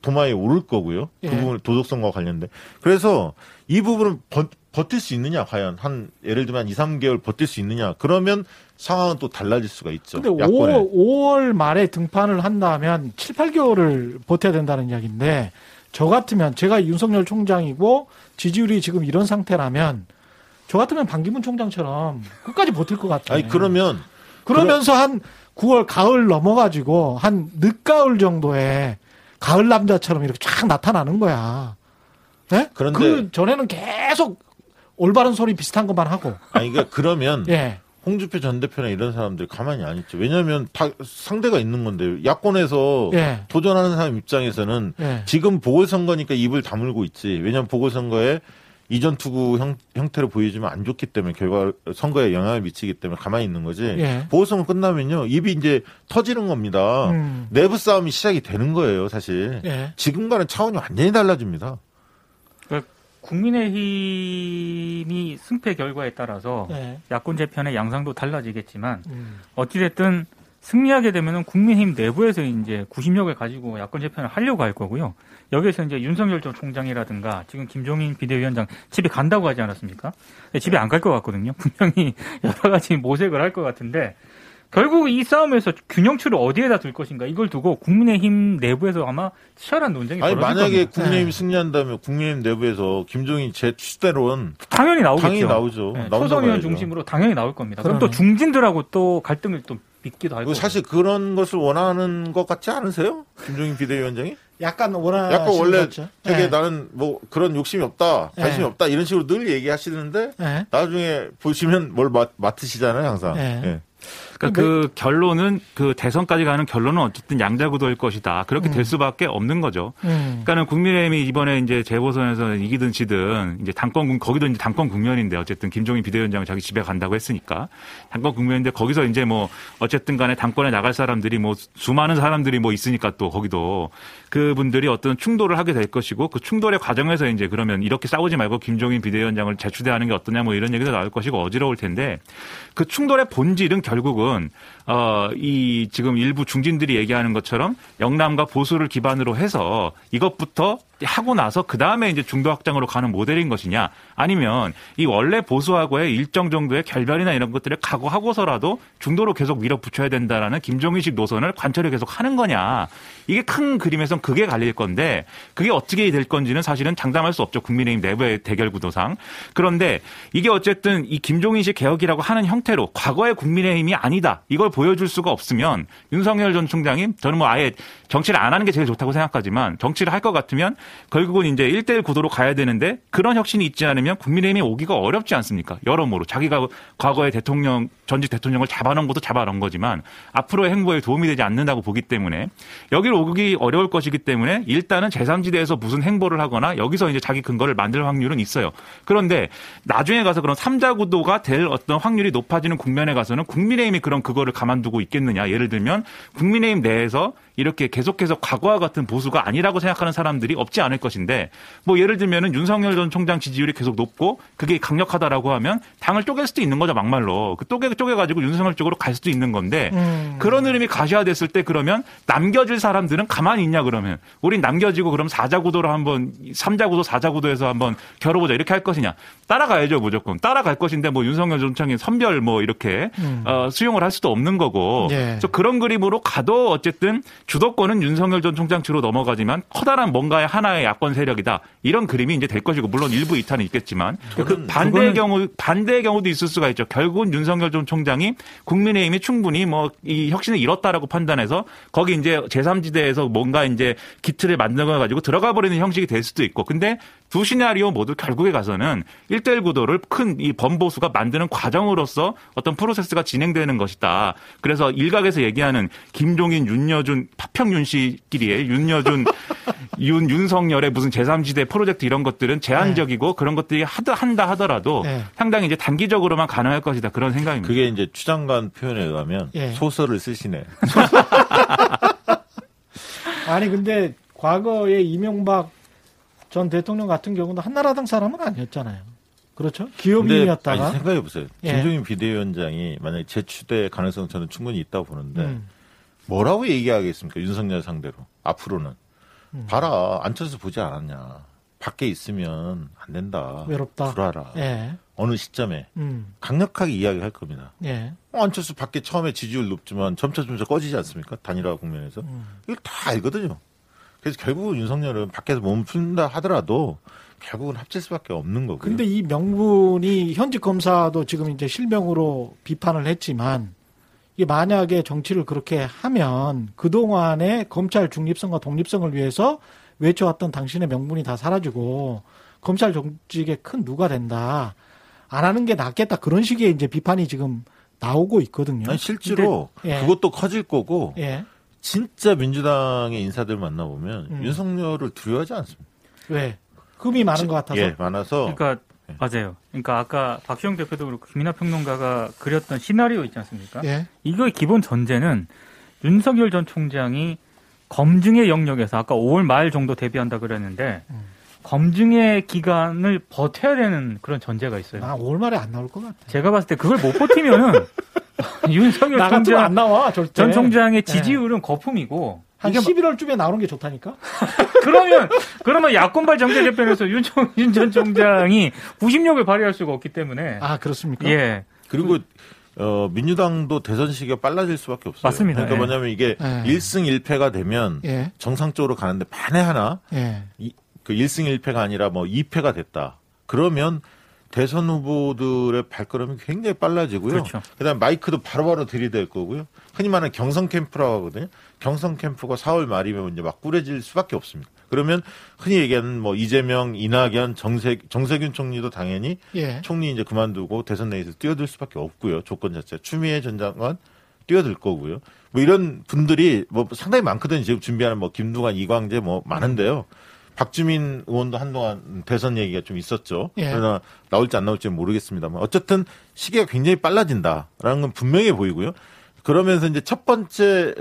도마에 오를 거고요. 그 예. 부분 도덕성과 관련돼. 그래서 이 부분을 버, 버틸 수 있느냐 과연 한 예를 들면 한 2, 3개월 버틸 수 있느냐 그러면 상황은 또 달라질 수가 있죠. 근데 야권에. 5월, 5월 말에 등판을 한다면 7, 8개월을 버텨야 된다는 이야기인데 저 같으면 제가 윤석열 총장이고 지지율이 지금 이런 상태라면 저 같으면 반기문 총장처럼 끝까지 버틸 것 같아요. 아니 그러면 그러면서 한 9월 가을 넘어가지고 한 늦가을 정도에 가을 남자처럼 이렇게 쫙 나타나는 거야. 네? 그런데- 그 전에는 계속 올바른 소리 비슷한 것만 하고. 아니 그러니까 그러면 예. 홍준표 전 대표나 이런 사람들 가만히 안 있죠. 왜냐하면 다 상대가 있는 건데 야권에서 예. 도전하는 사람 입장에서는 예. 지금 보궐선거니까 입을 다물고 있지. 왜냐하면 보궐선거에 이전 투구 형, 형태를 보여주면 안 좋기 때문에 결과 선거에 영향을 미치기 때문에 가만히 있는 거지. 예. 보궐선거 끝나면요 입이 이제 터지는 겁니다. 음. 내부 싸움이 시작이 되는 거예요, 사실. 예. 지금과는 차원이 완전히 달라집니다. 국민의힘이 승패 결과에 따라서 예. 야권 재편의 양상도 달라지겠지만 음. 어찌됐든 승리하게 되면은 국민의힘 내부에서 이제 구심력을 가지고 야권 재편을 하려고 할 거고요. 여기에서 이제 윤석열 전 총장이라든가 지금 김종인 비대위원장 집에 간다고 하지 않았습니까? 집에 안 갈 것 같거든요. [LAUGHS] 분명히 여러 가지 모색을 할 것 같은데 결국 이 싸움에서 균형추를 어디에다 둘 것인가 이걸 두고 국민의힘 내부에서 아마 치열한 논쟁이 아니 벌어질 만약에 겁니다. 국민의힘이 네. 승리한다면 국민의힘 내부에서 김종인 제 취대로는 당연히 나오겠죠. 당연히 나오죠. 네, 초선 의원. 중심으로 당연히 나올 겁니다. 그럼 또 그러네. 중진들하고 또 갈등을 또 빚기도 할 그리고 거고. 사실 그런 것을 원하는 것 같지 않으세요? 김종인 비대위원장이? 약간 원하 약간 원래 죠 되게 예. 나는 뭐 그런 욕심이 없다, 관심이 네. 없다 이런 식으로 늘 얘기하시는데 예. 나중에 보시면 뭘 맡, 맡으시잖아요 항상. 네. 예. 그러니까 그 결론은 그 대선까지 가는 결론은 어쨌든 양자 구도일 것이다. 그렇게 음. 될 수밖에 없는 거죠. 음. 그러니까는 국민의힘이 이번에 이제 재보선에서 이기든 지든 이제 당권 국- 거기도 이제 당권 국면인데 어쨌든 김종인 비대위원장은 자기 집에 간다고 했으니까 당권 국면인데 거기서 이제 뭐 어쨌든 간에 당권에 나갈 사람들이 뭐 수많은 사람들이 뭐 있으니까 또 거기도 그분들이 어떤 충돌을 하게 될 것이고 그 충돌의 과정에서 이제 그러면 이렇게 싸우지 말고 김종인 비대위원장을 재추대하는 게 어떠냐 뭐 이런 얘기도 나올 것이고 어지러울 텐데 그 충돌의 본질은 결국은 어, 이 지금 일부 중진들이 얘기하는 것처럼 영남과 보수를 기반으로 해서 이것부터 하고 나서 그 다음에 이제 중도 확장으로 가는 모델인 것이냐? 아니면 이 원래 보수하고의 일정 정도의 결별이나 이런 것들을 각오하고서라도 중도로 계속 밀어붙여야 된다라는 김종인식 노선을 관철이 계속 하는 거냐? 이게 큰 그림에선 그게 갈릴 건데 그게 어떻게 될 건지는 사실은 장담할 수 없죠. 국민의힘 내부의 대결 구도상. 그런데 이게 어쨌든 이 김종인식 개혁이라고 하는 형태로 과거의 국민의힘이 아니다. 이걸 보여줄 수가 없으면 윤석열 전 총장이 저는 뭐 아예 정치를 안 하는 게 제일 좋다고 생각하지만 정치를 할 것 같으면 결국은 이제 1대1 구도로 가야 되는데 그런 혁신이 있지 않으면 국민의힘이 오기가 어렵지 않습니까? 여러모로 자기가 과거에 대통령 전직 대통령을 잡아놓은 것도 잡아놓은 거지만 앞으로의 행보에 도움이 되지 않는다고 보기 때문에 여기를 오기 어려울 것이기 때문에 일단은 제3지대에서 무슨 행보를 하거나 여기서 이제 자기 근거를 만들 확률은 있어요. 그런데 나중에 가서 그런 3자 구도가 될 어떤 확률이 높아지는 국면에 가서는 국민의힘이 그런 그거를 가만두고 있겠느냐. 예를 들면 국민의힘 내에서 이렇게 계속해서 과거와 같은 보수가 아니라고 생각하는 사람들이 없지 않을 것인데 뭐 예를 들면은 윤석열 전 총장 지지율이 계속 높고 그게 강력하다라고 하면 당을 쪼갤 수도 있는 거죠 막말로 그 쪼개 쪼개 가지고 윤석열 쪽으로 갈 수도 있는 건데 음. 그런 흐름이 가셔야됐을 때 그러면 남겨질 사람들은 가만히 있냐 그러면 우린 남겨지고 그럼 사자 구도로 한번 삼자 구도 사자 구도에서 한번 겨뤄보자 이렇게 할 것이냐 따라가야죠 무조건 따라갈 것인데 뭐 윤석열 전 총장이 선별 뭐 이렇게 음. 어, 수용을 할 수도 없는 거고 예. 그래서 그런 그림으로 가도 어쨌든 주도권은 윤석열 전 총장 측으로 넘어가지만 커다란 뭔가의 하나의 야권 세력이다 이런 그림이 이제 될 것이고 물론 일부 이탈은 있겠지만 그 반대의 경우 반대의 경우도 있을 수가 있죠. 결국은 윤석열 전 총장이 국민의힘이 충분히 뭐 이 혁신을 이뤘다라고 판단해서 거기 이제 제3지대에서 뭔가 이제 기틀을 만들어 가지고 들어가 버리는 형식이 될 수도 있고 근데 두 시나리오 모두 결국에 가서는 1대1 구도를 큰 이 범보수가 만드는 과정으로서 어떤 프로세스가 진행되는 것이다. 그래서 일각에서 얘기하는 김종인, 윤여준, 파평윤 씨끼리의 윤여준, [LAUGHS] 윤, 윤석열의 무슨 제3지대 프로젝트 이런 것들은 제한적이고 그런 것들이 하다, 한다 하더라도 네. 상당히 이제 단기적으로만 가능할 것이다. 그런 생각입니다. 그게 이제 추장관 표현에 의하면 예. 소설을 쓰시네. [LAUGHS] 아니 근데 과거에 이명박 전 대통령 같은 경우도 한나라당 사람은 아니었잖아요. 그렇죠? 기업인이었다가 아니, 생각해 보세요. 예. 김종인 비대위원장이 만약에 재추대 가능성 저는 충분히 있다고 보는데 음. 뭐라고 얘기하겠습니까? 윤석열 상대로 앞으로는 음. 봐라 안철수 보지 않았냐. 밖에 있으면 안 된다. 외롭다. 불알아. 예. 어느 시점에 음. 강력하게 이야기할 겁니다. 예. 어, 안철수 밖에 처음에 지지율 높지만 점차 점차 꺼지지 않습니까? 단일화 국면에서. 음. 이걸 다 알거든요. 그래서 결국은 윤석열은 밖에서 몸 푼다 하더라도 결국은 합칠 수밖에 없는 거고요. 근데 이 명분이 현직 검사도 지금 이제 실명으로 비판을 했지만 만약에 정치를 그렇게 하면 그동안의 검찰 중립성과 독립성을 위해서 외쳐왔던 당신의 명분이 다 사라지고 검찰 정직에 큰 누가 된다. 안 하는 게 낫겠다. 그런 식의 이제 비판이 지금 나오고 있거든요. 아니, 실제로 근데, 예. 그것도 커질 거고 예. 진짜 민주당의 인사들 만나보면 음. 윤석열을 두려워하지 않습니다. 왜? 흠이 많은 것 같아서. 예, 많아서 그러니까 맞아요. 그러니까 아까 박시영 대표도 그렇고 김이나 평론가가 그렸던 시나리오 있지 않습니까? 예. 이거의 기본 전제는 윤석열 전 총장이 검증의 영역에서 아까 5월 말 정도 대비한다 그랬는데 음. 검증의 기간을 버텨야 되는 그런 전제가 있어요. 나 5월 말에 안 나올 것 같아. 제가 봤을 때 그걸 못 버티면은 [LAUGHS] 윤석열 나 같으면 안 총장 나와, 절대. 전 총장의 지지율은 거품이고 한 이게 11월쯤에 나오는 게 좋다니까? [LAUGHS] 그러면 그러면 야권발 정계 개편에서 윤 전 총장이 구심력을 발휘할 수가 없기 때문에 아, 그렇습니까? 예 그리고 어, 민주당도 대선 시기가 빨라질 수밖에 없어요. 맞습니다. 그러니까 예. 뭐냐면 이게 예. 일 1승 1패가 되면 예. 정상적으로 가는데 만에 하나 예. 이, 그 1승 1패가 아니라 뭐 2패가 됐다. 그러면 대선 후보들의 발걸음이 굉장히 빨라지고요. 그렇죠. 다음에 마이크도 바로바로 들이댈 거고요. 흔히 말하는 경선 캠프라고 하거든요. 경선 캠프가 4월 말이면 이제 막 꾸려질 수밖에 없습니다. 그러면 흔히 얘기하는 뭐 이재명, 이낙연, 정세, 정세균 총리도 당연히 예. 총리 이제 그만두고 대선 내에서 뛰어들 수밖에 없고요. 조건 자체. 추미애 전 장관 뛰어들 거고요. 뭐 이런 분들이 뭐 상당히 많거든요. 지금 준비하는 뭐 김두관, 이광재 뭐 많은데요. 박주민 의원도 한동안 대선 얘기가 좀 있었죠. 예. 그러나 나올지 안 나올지 는 모르겠습니다만 어쨌든 시기가 굉장히 빨라진다라는 건 분명해 보이고요. 그러면서 이제 첫 번째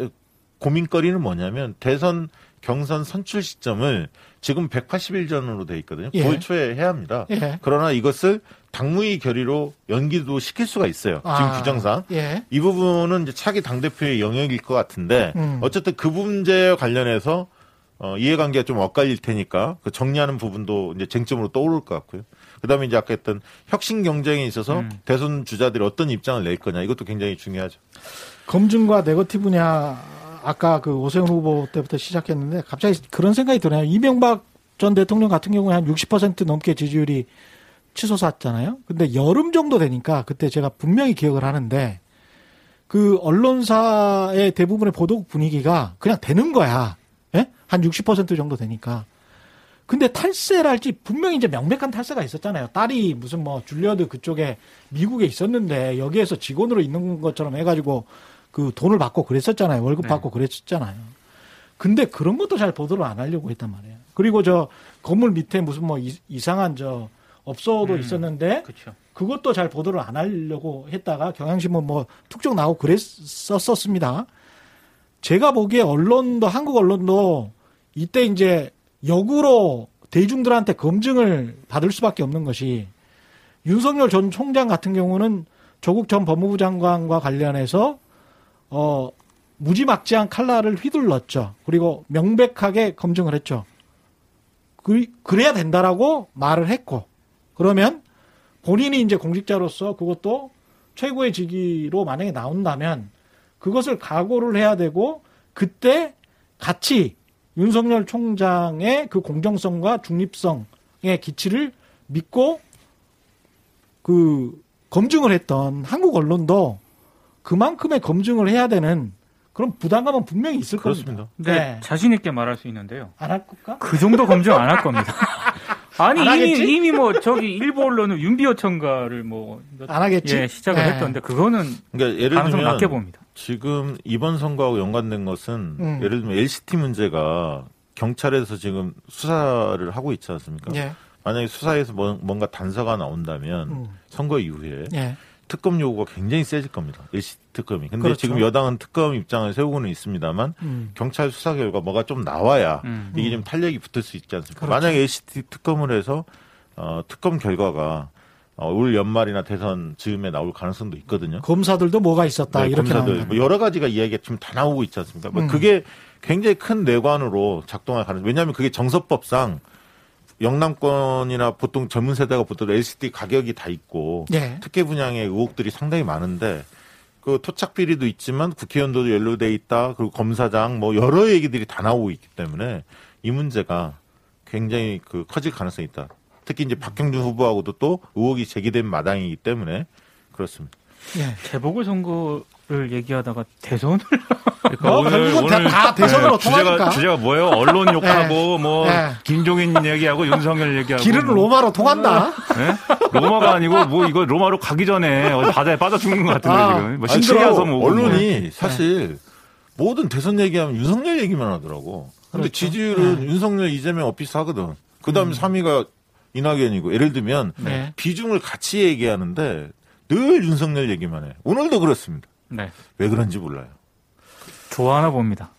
고민거리는 뭐냐면 대선 경선 선출 시점을 지금 180일 전으로 돼 있거든요. 예. 9월 초에 해야 합니다. 예. 그러나 이것을 당무위 결의로 연기도 시킬 수가 있어요. 지금 아, 규정상. 예. 이 부분은 이제 차기 당 대표의 영역일 것 같은데 음. 어쨌든 그 문제와 관련해서 어, 이해관계가 좀 엇갈릴 테니까 그 정리하는 부분도 이제 쟁점으로 떠오를 것 같고요. 그다음에 이제 아까 했던 혁신 경쟁에 있어서 음. 대선 주자들이 어떤 입장을 낼 거냐 이것도 굉장히 중요하죠. 검증과 네거티브냐 아까 그 오세훈 후보 때부터 시작했는데 갑자기 그런 생각이 드네요. 이명박 전 대통령 같은 경우에 한 60% 넘게 지지율이 치솟았잖아요. 근데 여름 정도 되니까 그때 제가 분명히 기억을 하는데 그 언론사의 대부분의 보도 분위기가 그냥 되는 거야. 예? 한 60% 정도 되니까. 근데 탈세랄지 분명히 이제 명백한 탈세가 있었잖아요. 딸이 무슨 뭐 줄리어드 그쪽에 미국에 있었는데 여기에서 직원으로 있는 것처럼 해가지고 그 돈을 받고 그랬었잖아요. 월급 네. 받고 그랬었잖아요. 근데 그런 것도 잘 보도를 안 하려고 했단 말이에요. 그리고 저 건물 밑에 무슨 뭐 이- 이상한 저 업소도 음. 있었는데 그렇죠. 그것도 잘 보도를 안 하려고 했다가 경향신문 뭐 툭쩍 나오고 그랬었습니다. 제가 보기에 언론도 한국 언론도 이때 이제 역으로 대중들한테 검증을 받을 수밖에 없는 것이 윤석열 전 총장 같은 경우는 조국 전 법무부 장관과 관련해서 어 무지막지한 칼날을 휘둘렀죠. 그리고 명백하게 검증을 했죠. 그, 그래야 된다라고 말을 했고 그러면 본인이 이제 공직자로서 그것도 최고의 직위로 만약에 나온다면 그것을 각오를 해야 되고 그때 같이 윤석열 총장의 그 공정성과 중립성의 기치를 믿고 그 검증을 했던 한국 언론도 그만큼의 검증을 해야 되는 그런 부담감은 분명히 있을 그렇습니다. 겁니다. 네. 자신 있게 말할 수 있는데요. 안할 걸까? 그 정도 검증 안 할 겁니다. [LAUGHS] 아니 하겠지? 이미 이미 뭐 저기 일부 언론은 윤비어 첨가를 뭐 안 하겠지? 예, 시작을 네. 했던데 그거는 그러니까 예를 가능성 낮게 봅니다. 지금 이번 선거하고 연관된 것은 음. 예를 들면 LCT 문제가 경찰에서 지금 수사를 하고 있지 않습니까? 예. 만약에 수사에서 뭐- 뭔가 단서가 나온다면 음. 선거 이후에 예. 특검 요구가 굉장히 세질 겁니다. LCT 특검이. 근데 그렇죠. 지금 여당은 특검 입장을 세우고는 있습니다만 음. 경찰 수사 결과 뭐가 좀 나와야 음. 이게 좀 탄력이 붙을 수 있지 않습니까? 그렇죠. 만약에 LCT 특검을 해서 어, 특검 결과가 어, 올 연말이나 대선 즈음에 나올 가능성도 있거든요. 검사들도 뭐가 있었다 네, 이렇게 검사들. 뭐 여러 가지가 이야기가 지금 다 나오고 있지 않습니까? 뭐 음. 그게 굉장히 큰 뇌관으로 작동할 가능. 왜냐하면 그게 정서법상 영남권이나 보통 젊은 세대가 보통 LCD 가격이 다 있고 예. 특혜 분양의 의혹들이 상당히 많은데 그 토착 비리도 있지만 국회의원도 연루돼 있다. 그리고 검사장 뭐 여러 얘기들이 다 나오고 있기 때문에 이 문제가 굉장히 그 커질 가능성이 있다. 특히 이제 박형준 후보하고도 또 의혹이 제기된 마당이기 때문에 그렇습니다. 예. 재보궐 선거를 얘기하다가 대선을 그러니까 [LAUGHS] 뭐, 결국은 다- 다 대선으로 주제가, 통하니까. 주제가 뭐예요? 언론 욕하고 뭐 네. 김종인 얘기하고 윤석열 얘기하고 길은 뭐, 로마로 통한다. 예? 로마가 아니고 뭐 이거 로마로 가기 전에 어디 바다에 빠져 죽는 것 같은데 아, 지금 뭐 그리고 뭐 언론이 사실 모든 대선 얘기하면 윤석열 얘기만 하더라고. 근데 그렇죠. 지지율은 윤석열, 이재명 어피스 하거든. 그 다음에 3위가 이낙연이고 예를 들면 네. 비중을 같이 얘기하는데 늘 윤석열 얘기만 해. 오늘도 그렇습니다. 네 왜 그런지 몰라요. 좋아하나 봅니다.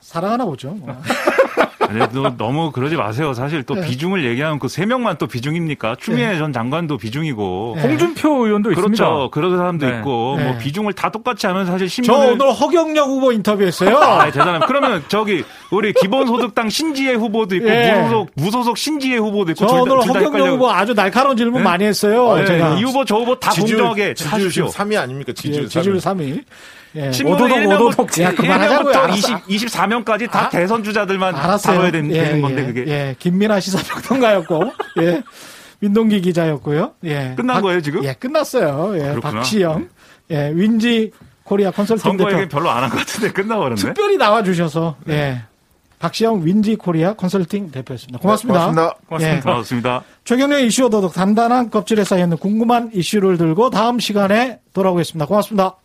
사랑하나 보죠. 뭐. [LAUGHS] 그래도 너무 그러지 마세요. 사실 또 네. 비중을 얘기하면 그 세 명만 또 비중입니까? 추미애 네. 전 장관도 비중이고. 네. 홍준표 의원도 그렇죠. 있습니다. 그런 사람도 네. 있고 네. 뭐 비중을 다 똑같이 하면 사실 저 신문을 오늘 허경영 후보 인터뷰했어요. [LAUGHS] 아, 대단합니다. 그러면 저기 우리 기본소득당 신지혜 후보도 있고 예. 무소속 무소속 신지혜 후보도 있고 저 오늘 둘다 허경영 후보 아주 날카로운 질문 네? 많이 했어요. 네, 제가 이 후보 저 후보 다 공정하게 지지율 지금 하십시오. 3위 아닙니까? 지지율, 예, 지지율 3위. 3위. 예, 오도독 오도독. 야, 그만하자고요. 일면부터 알았어. 20, 24명까지 다 아, 대선 주자들만 알았어요. 다뤄야 되는, 예, 건데 예, 그게 예, 김민아 시사평론가였고, 예, 민동기 기자였고요. 예, 끝난 박- 거예요 지금? 예, 끝났어요. 예, 그렇구나. 박시영, 예, 윈지 코리아 컨설팅 선거 대표 얘기 별로 안 한 것 같은데 끝나버렸네. 특별히 나와주셔서, 예, 박시영 윈지 코리아 컨설팅 대표였습니다. 고맙습니다. 고맙습니다. 고맙습니다. 예. 고맙습니다. 최경영의 이슈 오도독 단단한 껍질에 쌓여있는 궁금한 이슈를 들고 다음 시간에 돌아오겠습니다. 고맙습니다.